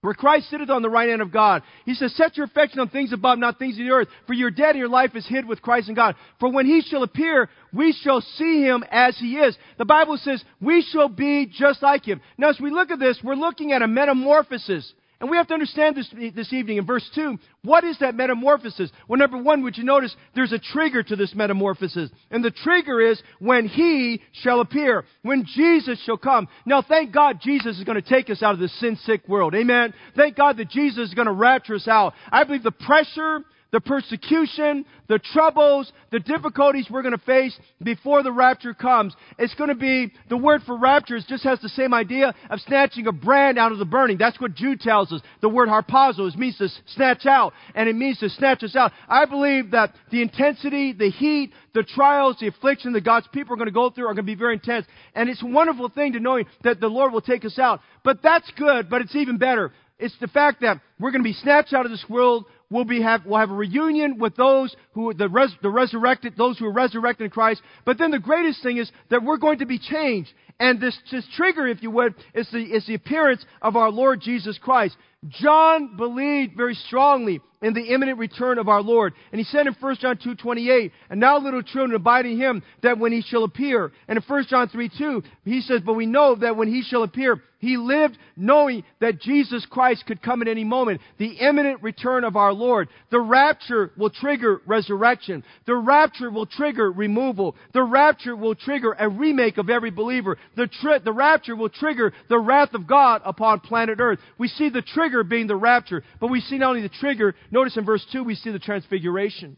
where Christ sitteth on the right hand of God. He says, Set your affection on things above, not things of the earth, for your dead and your life is hid with Christ in God. For when he shall appear, we shall see him as he is. The Bible says, we shall be just like him. Now, as we look at this, we're looking at a metamorphosis. And we have to understand this, this evening in verse 2. What is that metamorphosis? Well, number one, would you notice there's a trigger to this metamorphosis. And the trigger is when He shall appear, when Jesus shall come. Now, thank God Jesus is going to take us out of this sin sick world. Amen. Thank God that Jesus is going to rapture us out. I believe the pressure, the persecution, the troubles, the difficulties we're going to face before the rapture comes. It's going to be, the word for rapture just has the same idea of snatching a brand out of the burning. That's what Jude tells us. The word harpazo means to snatch out, and it means to snatch us out. I believe that the intensity, the heat, the trials, the affliction that God's people are going to go through are going to be very intense. And it's a wonderful thing to knowing that the Lord will take us out. But that's good, but it's even better. It's the fact that we're going to be snatched out of this world we'll be have we'll have a reunion with those who the res, the resurrected those who are resurrected in Christ. But then the greatest thing is that we're going to be changed. And this, this trigger, if you would, is the, is the appearance of our Lord Jesus Christ. John believed very strongly in the imminent return of our Lord. And he said in 1 John 2, 28, And now little children abide in him, that when he shall appear. And in 1 John 3, 2, he says, But we know that when he shall appear, he lived knowing that Jesus Christ could come at any moment. The imminent return of our Lord. The rapture will trigger resurrection. The rapture will trigger removal. The rapture will trigger a remake of every believer. The, tri- the rapture will trigger the wrath of God upon planet Earth. We see the trigger being the rapture, but we see not only the trigger, notice in verse 2 we see the transfiguration.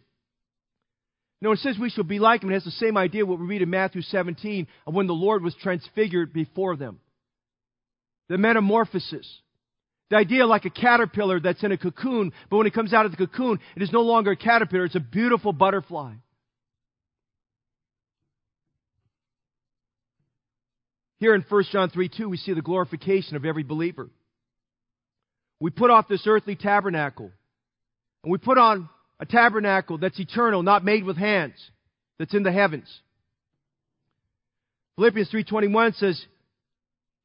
No, it says we shall be like him. It has the same idea what we read in Matthew 17 of when the Lord was transfigured before them. The metamorphosis. The idea like a caterpillar that's in a cocoon, but when it comes out of the cocoon, it is no longer a caterpillar, it's a beautiful butterfly. Here in 1 John 3 2, we see the glorification of every believer. We put off this earthly tabernacle, and we put on a tabernacle that's eternal, not made with hands, that's in the heavens. Philippians 3:21 says,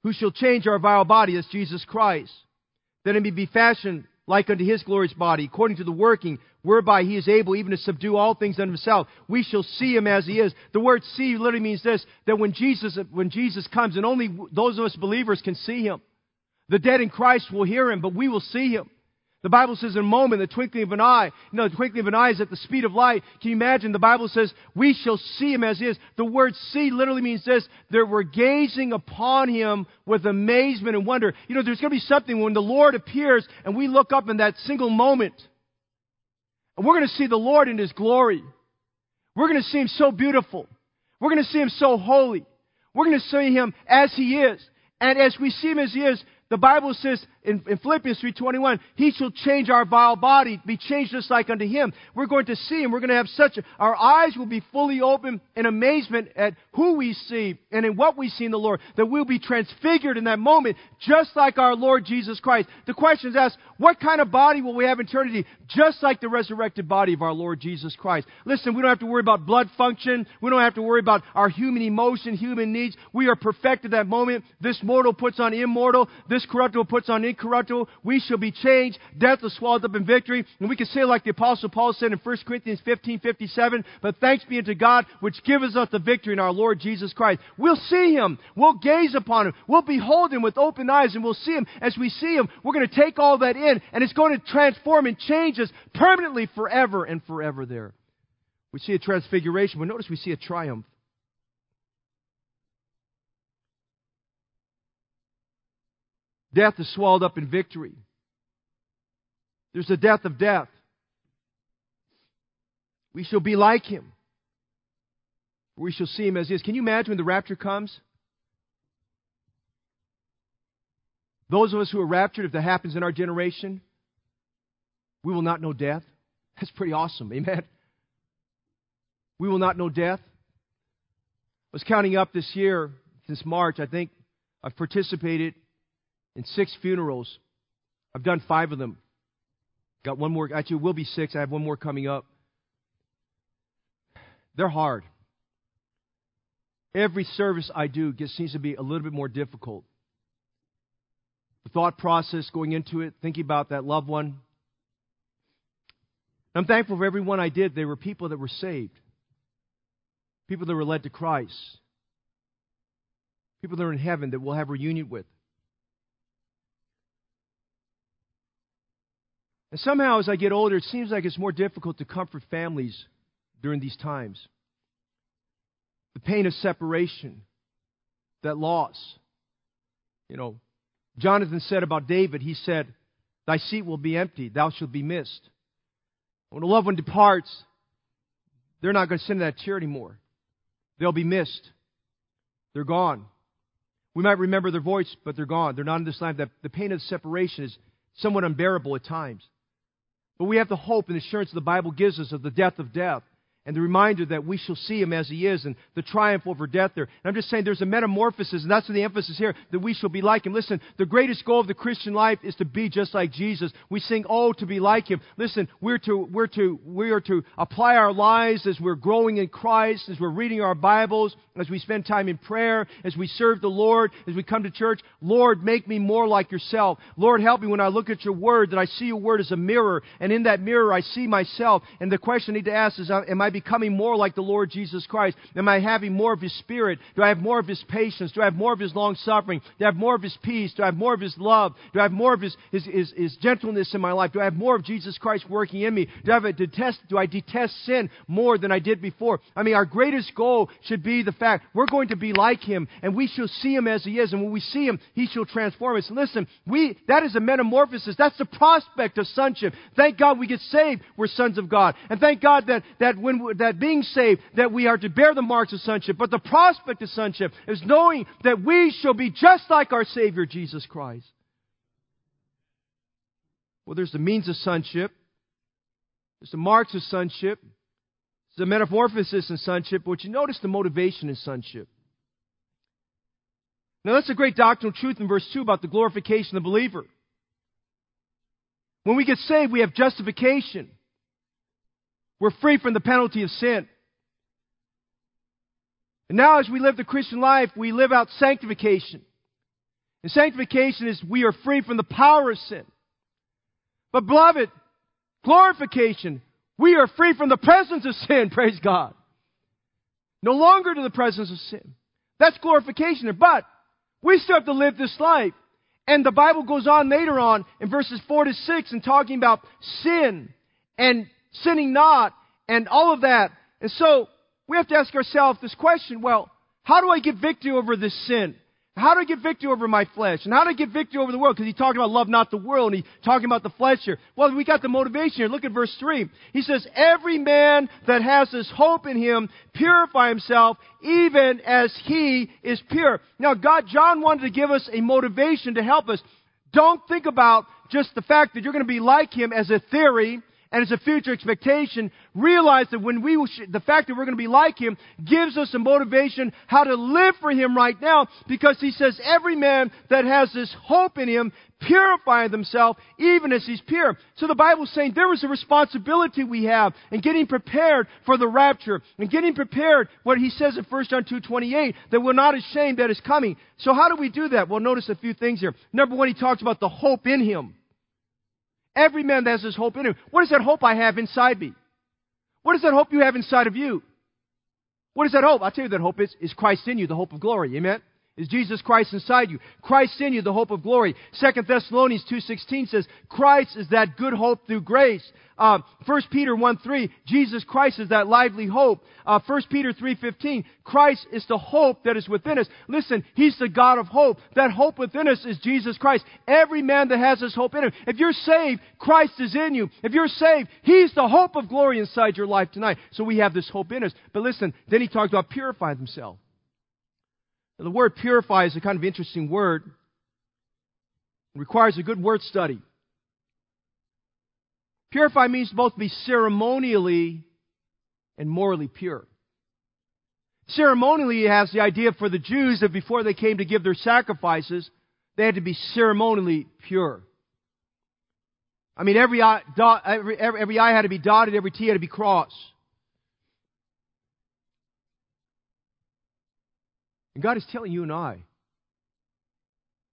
"Who shall change our vile body as Jesus Christ, that it may be fashioned like unto his glorious body, according to the working whereby he is able even to subdue all things unto himself. We shall see him as he is. The word see literally means this, that when Jesus, when Jesus comes, and only those of us believers can see him. The dead in Christ will hear him, but we will see him. The Bible says in a moment, the twinkling of an eye, you know, the twinkling of an eye is at the speed of light. Can you imagine? The Bible says, we shall see him as he is. The word see literally means this, that we're gazing upon him with amazement and wonder. You know, there's going to be something when the Lord appears and we look up in that single moment and we're going to see the Lord in his glory. We're going to see him so beautiful. We're going to see him so holy. We're going to see him as he is. And as we see him as he is, the Bible says in, in Philippians 3.21, He shall change our vile body, be changed just like unto Him. We're going to see Him. We're going to have such, a, our eyes will be fully open in amazement at who we see and in what we see in the Lord. That we'll be transfigured in that moment, just like our Lord Jesus Christ. The question is asked, what kind of body will we have in eternity? Just like the resurrected body of our Lord Jesus Christ. Listen, we don't have to worry about blood function. We don't have to worry about our human emotion, human needs. We are perfected that moment. This mortal puts on immortal. This corruptible puts on incorruptible. We shall be changed. Death is swallowed up in victory. And we can say like the apostle Paul said in 1 Corinthians 15, 57, but thanks be unto God which gives us the victory in our Lord Jesus Christ. We'll see Him. We'll gaze upon Him. We'll behold Him with open eyes and we'll see Him. As we see Him, we're going to take all that in and it's going to transform and change us permanently forever and forever there. We see a transfiguration, but notice we see a triumph. Death is swallowed up in victory. There's the death of death. We shall be like him. We shall see him as he is. Can you imagine when the rapture comes? Those of us who are raptured, if that happens in our generation, we will not know death. That's pretty awesome. Amen. We will not know death. I was counting up this year, since March, I think I've participated in six funerals. I've done five of them. Got one more. Actually, will be six. I have one more coming up. They're hard. Every service I do gets, seems to be a little bit more difficult. The thought process going into it, thinking about that loved one. I'm thankful for every one I did. They were people that were saved, people that were led to Christ, people that are in heaven that we'll have reunion with. And somehow, as I get older, it seems like it's more difficult to comfort families during these times. The pain of separation, that loss. You know, Jonathan said about David, he said, Thy seat will be empty, thou shalt be missed. When a loved one departs, they're not going to sit in that chair anymore. They'll be missed. They're gone. We might remember their voice, but they're gone. They're not in this life. The pain of separation is somewhat unbearable at times. But we have the hope and assurance the Bible gives us of the death of death and the reminder that we shall see him as he is and the triumph over death there. And I'm just saying there's a metamorphosis, and that's the emphasis here, that we shall be like him. Listen, the greatest goal of the Christian life is to be just like Jesus. We sing, oh, to be like him. Listen, we're to, we're to, we are to apply our lives as we're growing in Christ, as we're reading our Bibles, as we spend time in prayer, as we serve the Lord, as we come to church. Lord, make me more like yourself. Lord, help me when I look at your word that I see your word as a mirror, and in that mirror I see myself. And the question I need to ask is, uh, am I becoming more like the Lord Jesus Christ? Am I having more of His Spirit? Do I have more of His patience? Do I have more of His long suffering? Do I have more of His peace? Do I have more of His love? Do I have more of His, His, His, His gentleness in my life? Do I have more of Jesus Christ working in me? Do I, have a detest, do I detest sin more than I did before? I mean, our greatest goal should be the fact we're going to be like Him, and we shall see Him as He is. And when we see Him, He shall transform us. Listen, we, that is a metamorphosis. That's the prospect of sonship. Thank God we get saved. We're sons of God. And thank God that, that when, that being saved, that we are to bear the marks of sonship. But the prospect of sonship is knowing that we shall be just like our Savior, Jesus Christ. Well, there's the means of sonship. There's the marks of sonship. There's the metamorphosis in sonship. But you notice the motivation in sonship. Now, that's a great doctrinal truth in verse 2 about the glorification of the believer. When we get saved, we have justification. We're free from the penalty of sin. And now, as we live the Christian life, we live out sanctification. And sanctification is we are free from the power of sin. But, beloved, glorification, we are free from the presence of sin, praise God. No longer to the presence of sin. That's glorification. But we still have to live this life. And the Bible goes on later on in verses 4 to 6 and talking about sin and sinning not and all of that. And so we have to ask ourselves this question well, how do I get victory over this sin? How do I get victory over my flesh? And how do I get victory over the world? Because he's talking about love not the world, and he's talking about the flesh here. Well, we got the motivation here. Look at verse 3. He says, Every man that has this hope in him purify himself, even as he is pure. Now, God, John wanted to give us a motivation to help us. Don't think about just the fact that you're going to be like him as a theory and it's a future expectation, realize that when we, the fact that we're going to be like Him gives us a motivation how to live for Him right now because He says every man that has this hope in Him purify themselves even as He's pure. So the Bible's saying there is a responsibility we have in getting prepared for the rapture and getting prepared what He says in 1 John 2.28 that we're not ashamed that is coming. So how do we do that? Well, notice a few things here. Number one, He talks about the hope in Him. Every man that has this hope in him. What is that hope I have inside me? What is that hope you have inside of you? What is that hope? I'll tell you that hope is, is Christ in you, the hope of glory. Amen? Is Jesus Christ inside you? Christ in you, the hope of glory. Second Thessalonians 2.16 says, Christ is that good hope through grace. Uh, 1 Peter 1.3, Jesus Christ is that lively hope. Uh, 1 Peter 3.15, Christ is the hope that is within us. Listen, He's the God of hope. That hope within us is Jesus Christ. Every man that has this hope in him. If you're saved, Christ is in you. If you're saved, He's the hope of glory inside your life tonight. So we have this hope in us. But listen, then He talked about purifying Himself. The word purify is a kind of interesting word. It requires a good word study. Purify means both be ceremonially and morally pure. Ceremonially, has the idea for the Jews that before they came to give their sacrifices, they had to be ceremonially pure. I mean, every eye, dot, every, every, every I had to be dotted, every T had to be crossed. And God is telling you and I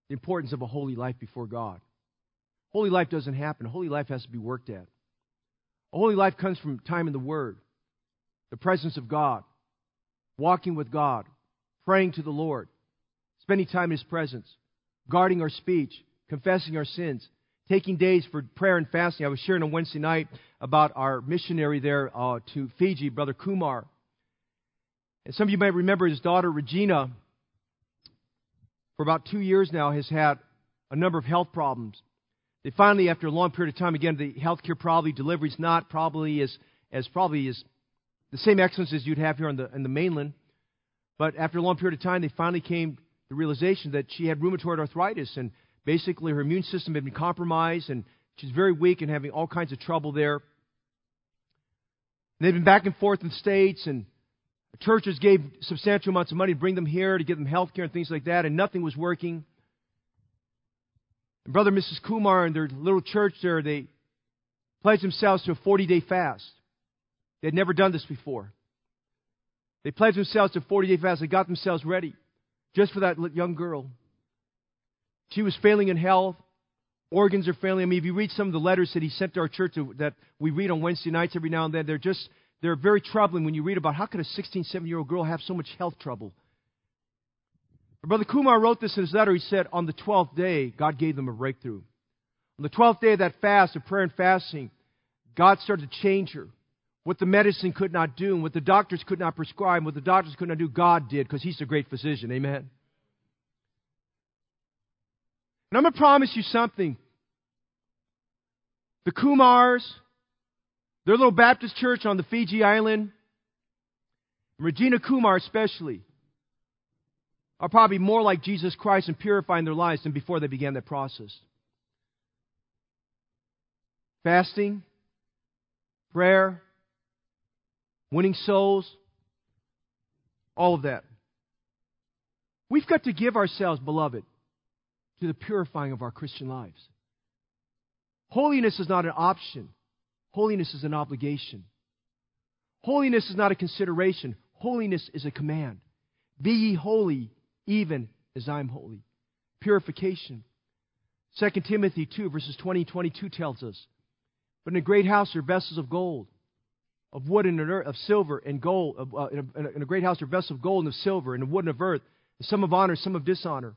the importance of a holy life before God. Holy life doesn't happen. Holy life has to be worked at. A holy life comes from time in the Word, the presence of God, walking with God, praying to the Lord, spending time in His presence, guarding our speech, confessing our sins, taking days for prayer and fasting. I was sharing on Wednesday night about our missionary there uh, to Fiji, Brother Kumar. And some of you may remember his daughter Regina, for about two years now, has had a number of health problems. They finally, after a long period of time, again, the healthcare probably delivery is not probably as as probably as the same excellence as you'd have here on the in the mainland. But after a long period of time, they finally came to the realization that she had rheumatoid arthritis, and basically her immune system had been compromised, and she's very weak and having all kinds of trouble there. And they've been back and forth in the states, and churches gave substantial amounts of money to bring them here to give them health care and things like that, and nothing was working. And Brother and Mrs. Kumar and their little church there, they pledged themselves to a 40 day fast. They had never done this before. They pledged themselves to a 40 day fast. They got themselves ready just for that young girl. She was failing in health. Organs are failing. I mean, if you read some of the letters that he sent to our church that we read on Wednesday nights every now and then, they're just, they're very troubling when you read about how could a 16, 17 year old girl have so much health trouble? Brother Kumar wrote this in his letter. He said, On the 12th day, God gave them a breakthrough. On the 12th day of that fast, of prayer and fasting, God started to change her. What the medicine could not do, and what the doctors could not prescribe, and what the doctors could not do, God did, because He's a great physician. Amen. And I'm going to promise you something. The Kumars, their little Baptist church on the Fiji island, Regina Kumar especially, are probably more like Jesus Christ in purifying their lives than before they began that process. Fasting, prayer, winning souls, all of that. We've got to give ourselves, beloved, to the purifying of our Christian lives. Holiness is not an option, holiness is an obligation. Holiness is not a consideration, holiness is a command. Be ye holy, even as I'm holy. Purification. 2 Timothy 2, verses 20 and 22 tells us, But in a great house are vessels of gold, of wood and of silver and gold. Of, uh, in, a, in, a, great house are vessels of gold and of silver, and of wood and of earth, some of honor, some of dishonor.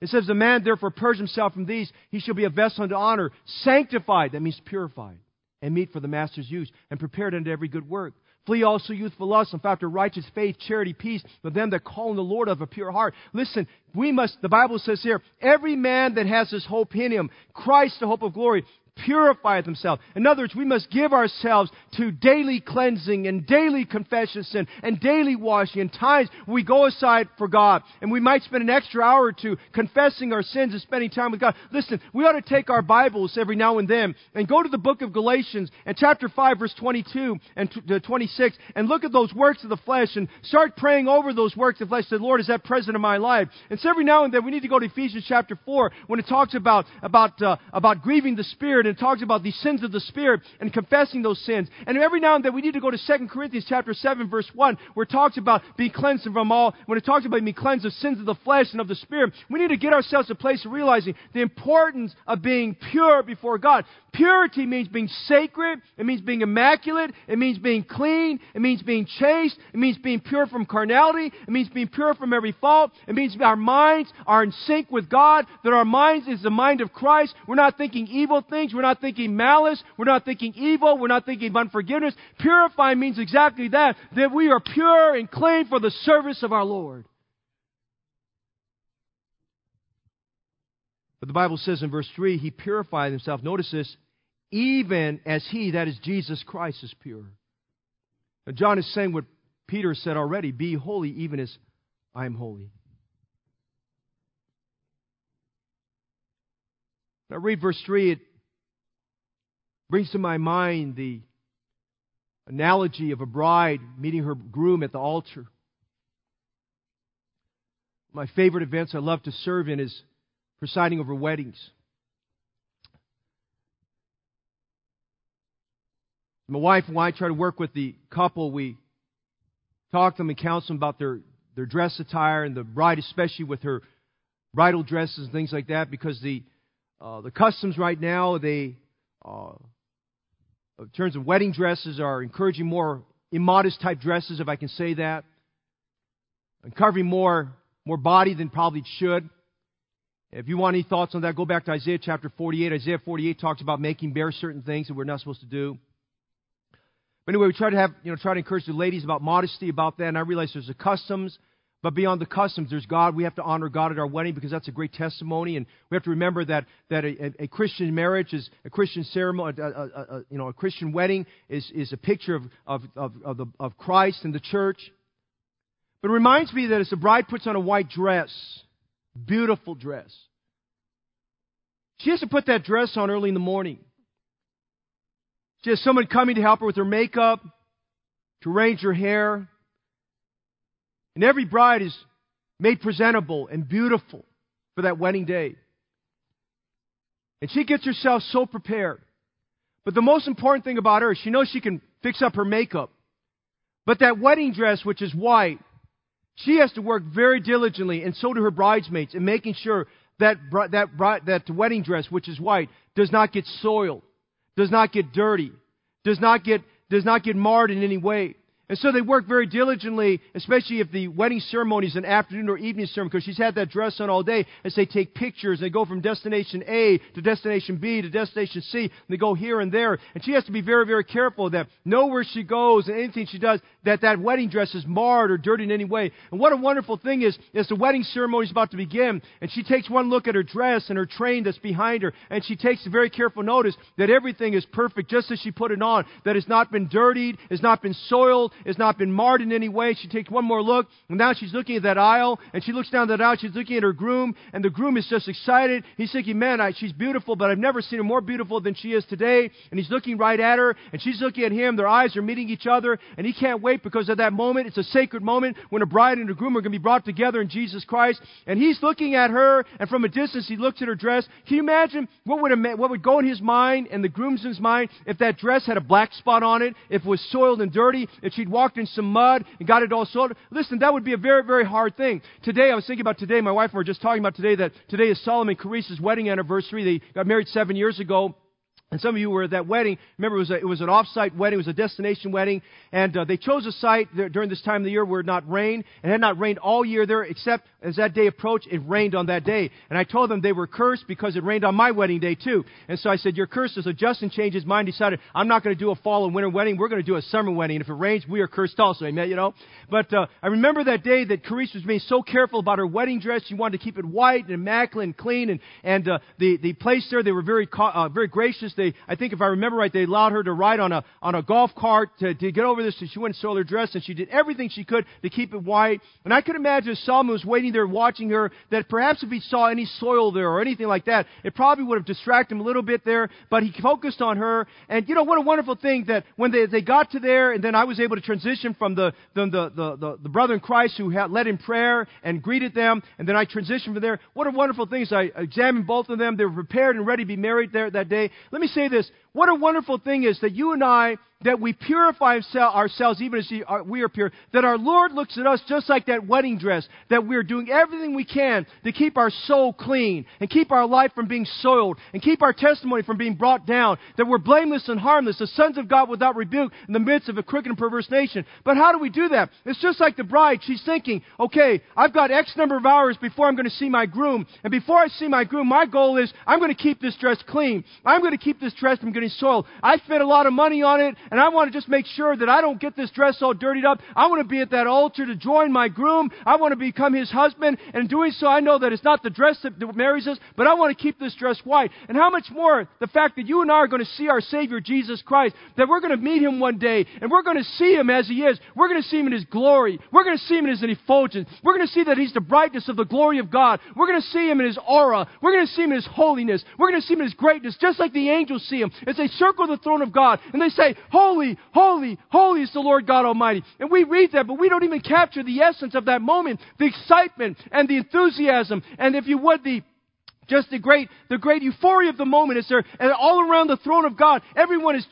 It says, The man therefore purge himself from these, he shall be a vessel unto honor, sanctified, that means purified, and meet for the master's use, and prepared unto every good work. Flee also youthful lust, and after righteous faith, charity, peace, with them that call on the Lord of a pure heart. Listen, we must, the Bible says here, every man that has his hope in him, Christ the hope of glory, purify themselves. In other words, we must give ourselves to daily cleansing and daily confession of sin and daily washing and times we go aside for God. And we might spend an extra hour or two confessing our sins and spending time with God. Listen, we ought to take our Bibles every now and then and go to the book of Galatians and chapter 5 verse 22 and 26 and look at those works of the flesh and start praying over those works of the flesh. Say, Lord, is that present in my life? And so every now and then we need to go to Ephesians chapter 4 when it talks about, about, uh, about grieving the Spirit and it talks about the sins of the Spirit and confessing those sins. And every now and then we need to go to 2 Corinthians chapter 7 verse 1 where it talks about being cleansed from all, when it talks about being cleansed of sins of the flesh and of the Spirit. We need to get ourselves to a place of realizing the importance of being pure before God. Purity means being sacred. It means being immaculate. It means being clean. It means being chaste. It means being pure from carnality. It means being pure from every fault. It means our minds are in sync with God, that our minds is the mind of Christ. We're not thinking evil things. We're not thinking malice. We're not thinking evil. We're not thinking unforgiveness. Purify means exactly that, that we are pure and clean for the service of our Lord. But the Bible says in verse 3, He purified Himself. Notice this even as he, that is Jesus Christ, is pure. Now, John is saying what Peter said already be holy even as I am holy. Now, read verse 3. It brings to my mind the analogy of a bride meeting her groom at the altar. My favorite events I love to serve in is presiding over weddings. My wife and I try to work with the couple. We talk to them and counsel them about their, their dress attire and the bride, especially with her bridal dresses and things like that, because the uh, the customs right now, they uh, in terms of wedding dresses, are encouraging more immodest type dresses, if I can say that, and covering more more body than probably should. If you want any thoughts on that, go back to Isaiah chapter 48. Isaiah 48 talks about making bare certain things that we're not supposed to do. But anyway, we try to have, you know, try to encourage the ladies about modesty about that. And I realize there's a customs But beyond the customs, there's God. We have to honor God at our wedding because that's a great testimony. And we have to remember that, that a, a Christian marriage is a Christian ceremony, a, a, a, you know, a Christian wedding is, is a picture of, of, of, of, the, of Christ and the church. But it reminds me that as the bride puts on a white dress, beautiful dress, she has to put that dress on early in the morning. She has someone coming to help her with her makeup, to arrange her hair, and every bride is made presentable and beautiful for that wedding day. And she gets herself so prepared. But the most important thing about her is she knows she can fix up her makeup. But that wedding dress, which is white, she has to work very diligently, and so do her bridesmaids, in making sure that, that, that wedding dress, which is white, does not get soiled, does not get dirty, does not get, does not get marred in any way. And so they work very diligently, especially if the wedding ceremony is an afternoon or evening ceremony, because she's had that dress on all day, as they take pictures. They go from destination A to destination B to destination C, and they go here and there. And she has to be very, very careful that nowhere she goes and anything she does, that that wedding dress is marred or dirty in any way. And what a wonderful thing is, as the wedding ceremony is about to begin, and she takes one look at her dress and her train that's behind her, and she takes a very careful notice that everything is perfect just as she put it on, that it's not been dirtied, it's not been soiled, has not been marred in any way. She takes one more look, and now she's looking at that aisle, and she looks down that aisle. She's looking at her groom, and the groom is just excited. He's thinking, man, I, she's beautiful, but I've never seen her more beautiful than she is today. And he's looking right at her, and she's looking at him. Their eyes are meeting each other, and he can't wait because of that moment. It's a sacred moment when a bride and a groom are going to be brought together in Jesus Christ. And he's looking at her, and from a distance, he looks at her dress. Can you imagine what would, what would go in his mind and the groomsman's mind if that dress had a black spot on it, if it was soiled and dirty, if she'd walked in some mud and got it all sorted. Listen, that would be a very, very hard thing. Today, I was thinking about today, my wife and I were just talking about today that today is Solomon Carice's wedding anniversary. They got married seven years ago. And some of you were at that wedding. Remember, it was, a, it was an off-site wedding. It was a destination wedding. And uh, they chose a site there, during this time of the year where it not rained. And it had not rained all year there, except as that day approached, it rained on that day. And I told them they were cursed because it rained on my wedding day too. And so I said, you're cursed. So Justin changed his mind, decided, I'm not going to do a fall and winter wedding. We're going to do a summer wedding. And if it rains, we are cursed also. Amen, you know? But uh, I remember that day that Carice was being so careful about her wedding dress. She wanted to keep it white and immaculate and clean. And, and uh, the, the place there, they were very, uh, very gracious. They, I think if I remember right, they allowed her to ride on a, on a golf cart to, to get over this. And she went and soiled her dress, and she did everything she could to keep it white. And I could imagine Solomon was waiting there watching her, that perhaps if he saw any soil there or anything like that, it probably would have distracted him a little bit there. But he focused on her. And you know, what a wonderful thing that when they, they got to there, and then I was able to transition from the, the, the, the, the, the brother in Christ who had led in prayer and greeted them, and then I transitioned from there. What a wonderful thing is I examined both of them. They were prepared and ready to be married there that day. Let me say this. What a wonderful thing is that you and I that we purify ourselves even as we are pure, that our Lord looks at us just like that wedding dress, that we're doing everything we can to keep our soul clean and keep our life from being soiled and keep our testimony from being brought down, that we're blameless and harmless, the sons of God without rebuke in the midst of a crooked and perverse nation. But how do we do that? It's just like the bride. She's thinking, okay, I've got X number of hours before I'm going to see my groom. And before I see my groom, my goal is I'm going to keep this dress clean. I'm going to keep this dress from getting soiled. I spent a lot of money on it and I want to just make sure that I don't get this dress all dirtied up. I want to be at that altar to join my groom. I want to become his husband. And in doing so, I know that it's not the dress that marries us, but I want to keep this dress white. And how much more the fact that you and I are going to see our Savior Jesus Christ, that we're going to meet him one day, and we're going to see him as he is. We're going to see him in his glory. We're going to see him in his effulgence. We're going to see that he's the brightness of the glory of God. We're going to see him in his aura. We're going to see him in his holiness. We're going to see him in his greatness, just like the angels see him as they circle the throne of God and they say, Holy, holy, holy is the Lord God Almighty. And we read that, but we don't even capture the essence of that moment, the excitement and the enthusiasm, and if you would, the just the great, the great euphoria of the moment is there. And all around the throne of God, everyone is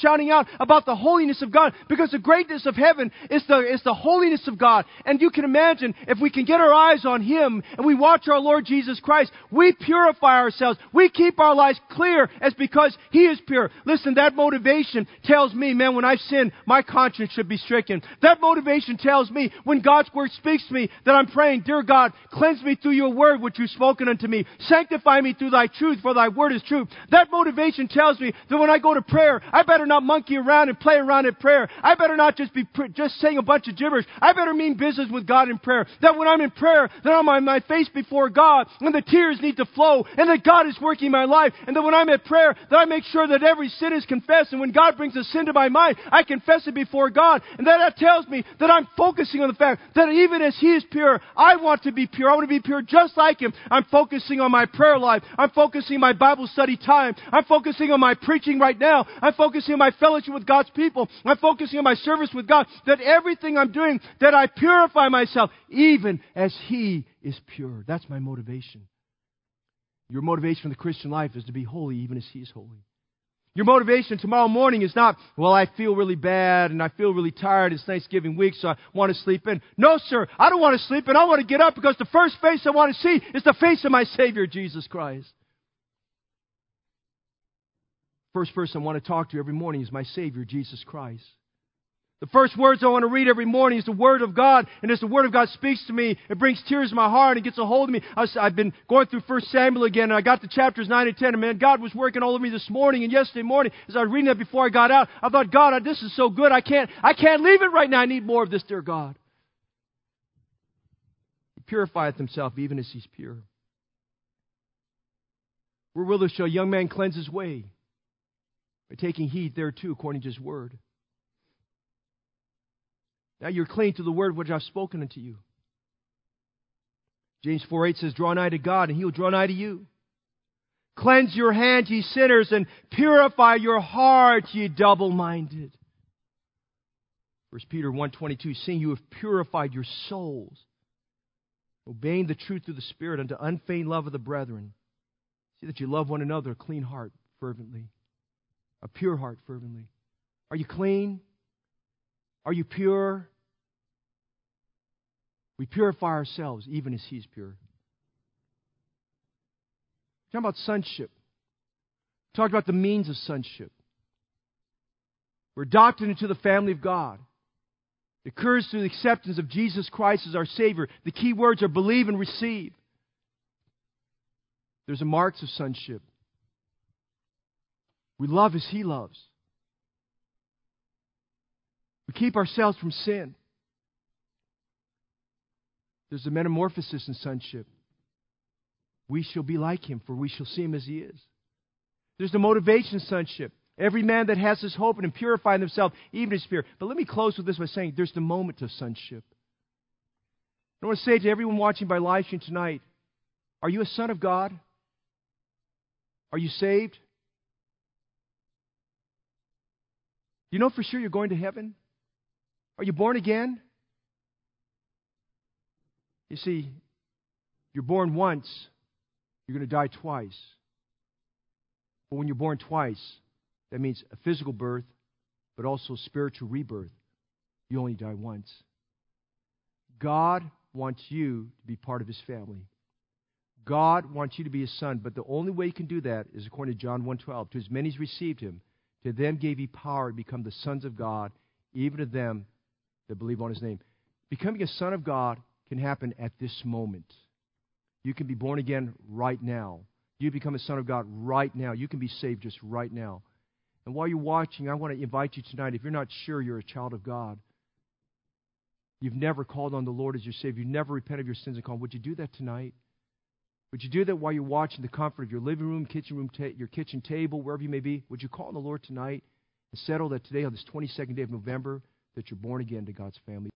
shouting out about the holiness of God because the greatness of heaven is the, is the holiness of God. And you can imagine if we can get our eyes on Him and we watch our Lord Jesus Christ, we purify ourselves. We keep our lives clear as because He is pure. Listen, that motivation tells me, man, when I sin, my conscience should be stricken. That motivation tells me when God's Word speaks to me that I'm praying, dear God, cleanse me through your Word which you've spoken unto me Sanctify me through thy truth, for thy word is true. That motivation tells me that when I go to prayer, I better not monkey around and play around in prayer. I better not just be pr- just saying a bunch of gibberish. I better mean business with God in prayer. That when I'm in prayer, that I'm on my face before God, and the tears need to flow, and that God is working my life, and that when I'm at prayer, that I make sure that every sin is confessed, and when God brings a sin to my mind, I confess it before God, and that, that tells me that I'm focusing on the fact that even as He is pure, I want to be pure. I want to be pure just like Him. I'm focusing on my prayer life. I'm focusing my Bible study time. I'm focusing on my preaching right now. I'm focusing on my fellowship with God's people. I'm focusing on my service with God. That everything I'm doing, that I purify myself, even as He is pure. That's my motivation. Your motivation for the Christian life is to be holy, even as He is holy. Your motivation tomorrow morning is not, well, I feel really bad and I feel really tired. It's Thanksgiving week, so I want to sleep in. No, sir, I don't want to sleep in. I want to get up because the first face I want to see is the face of my Savior, Jesus Christ. First person I want to talk to every morning is my Savior, Jesus Christ. The first words I want to read every morning is the Word of God. And as the Word of God speaks to me, it brings tears to my heart and gets a hold of me. I've been going through 1 Samuel again, and I got to chapters 9 and 10. And man, God was working all over me this morning and yesterday morning. As I was reading that before I got out, I thought, God, this is so good. I can't, I can't leave it right now. I need more of this, dear God. He purifieth himself even as he's pure. Where will this show? A young man cleanse his way by taking heed thereto according to his word. Now you're clean to the word which I've spoken unto you. James 4 8 says, Draw nigh to God, and he will draw nigh to you. Cleanse your hands, ye sinners, and purify your heart, ye double minded. 1 Peter 1.22, seeing you have purified your souls, obeying the truth through the Spirit unto unfeigned love of the brethren. See that you love one another, a clean heart fervently, a pure heart fervently. Are you clean? Are you pure? We purify ourselves even as He's pure. Talk about sonship. Talk about the means of sonship. We're adopted into the family of God. It occurs through the acceptance of Jesus Christ as our Savior. The key words are believe and receive. There's a marks of sonship. We love as He loves. We keep ourselves from sin. There's a metamorphosis in sonship. We shall be like him, for we shall see him as he is. There's the motivation sonship. Every man that has this hope and purifying himself, even his fear. But let me close with this by saying there's the moment of sonship. I want to say to everyone watching by live stream tonight, are you a son of God? Are you saved? Do you know for sure you're going to heaven? Are you born again? You see, you're born once, you're going to die twice. But when you're born twice, that means a physical birth, but also spiritual rebirth. You only die once. God wants you to be part of his family. God wants you to be his son, but the only way you can do that is according to John 1:12. To as many as received him, to them gave he power to become the sons of God, even to them that believe on his name. Becoming a son of God can happen at this moment. You can be born again right now. You become a son of God right now. You can be saved just right now. And while you're watching, I want to invite you tonight, if you're not sure you're a child of God, you've never called on the Lord as your Savior, you never repented of your sins and called, would you do that tonight? Would you do that while you're watching the comfort of your living room, kitchen room, ta- your kitchen table, wherever you may be? Would you call on the Lord tonight and settle that today, on this 22nd day of November, that you're born again to God's family?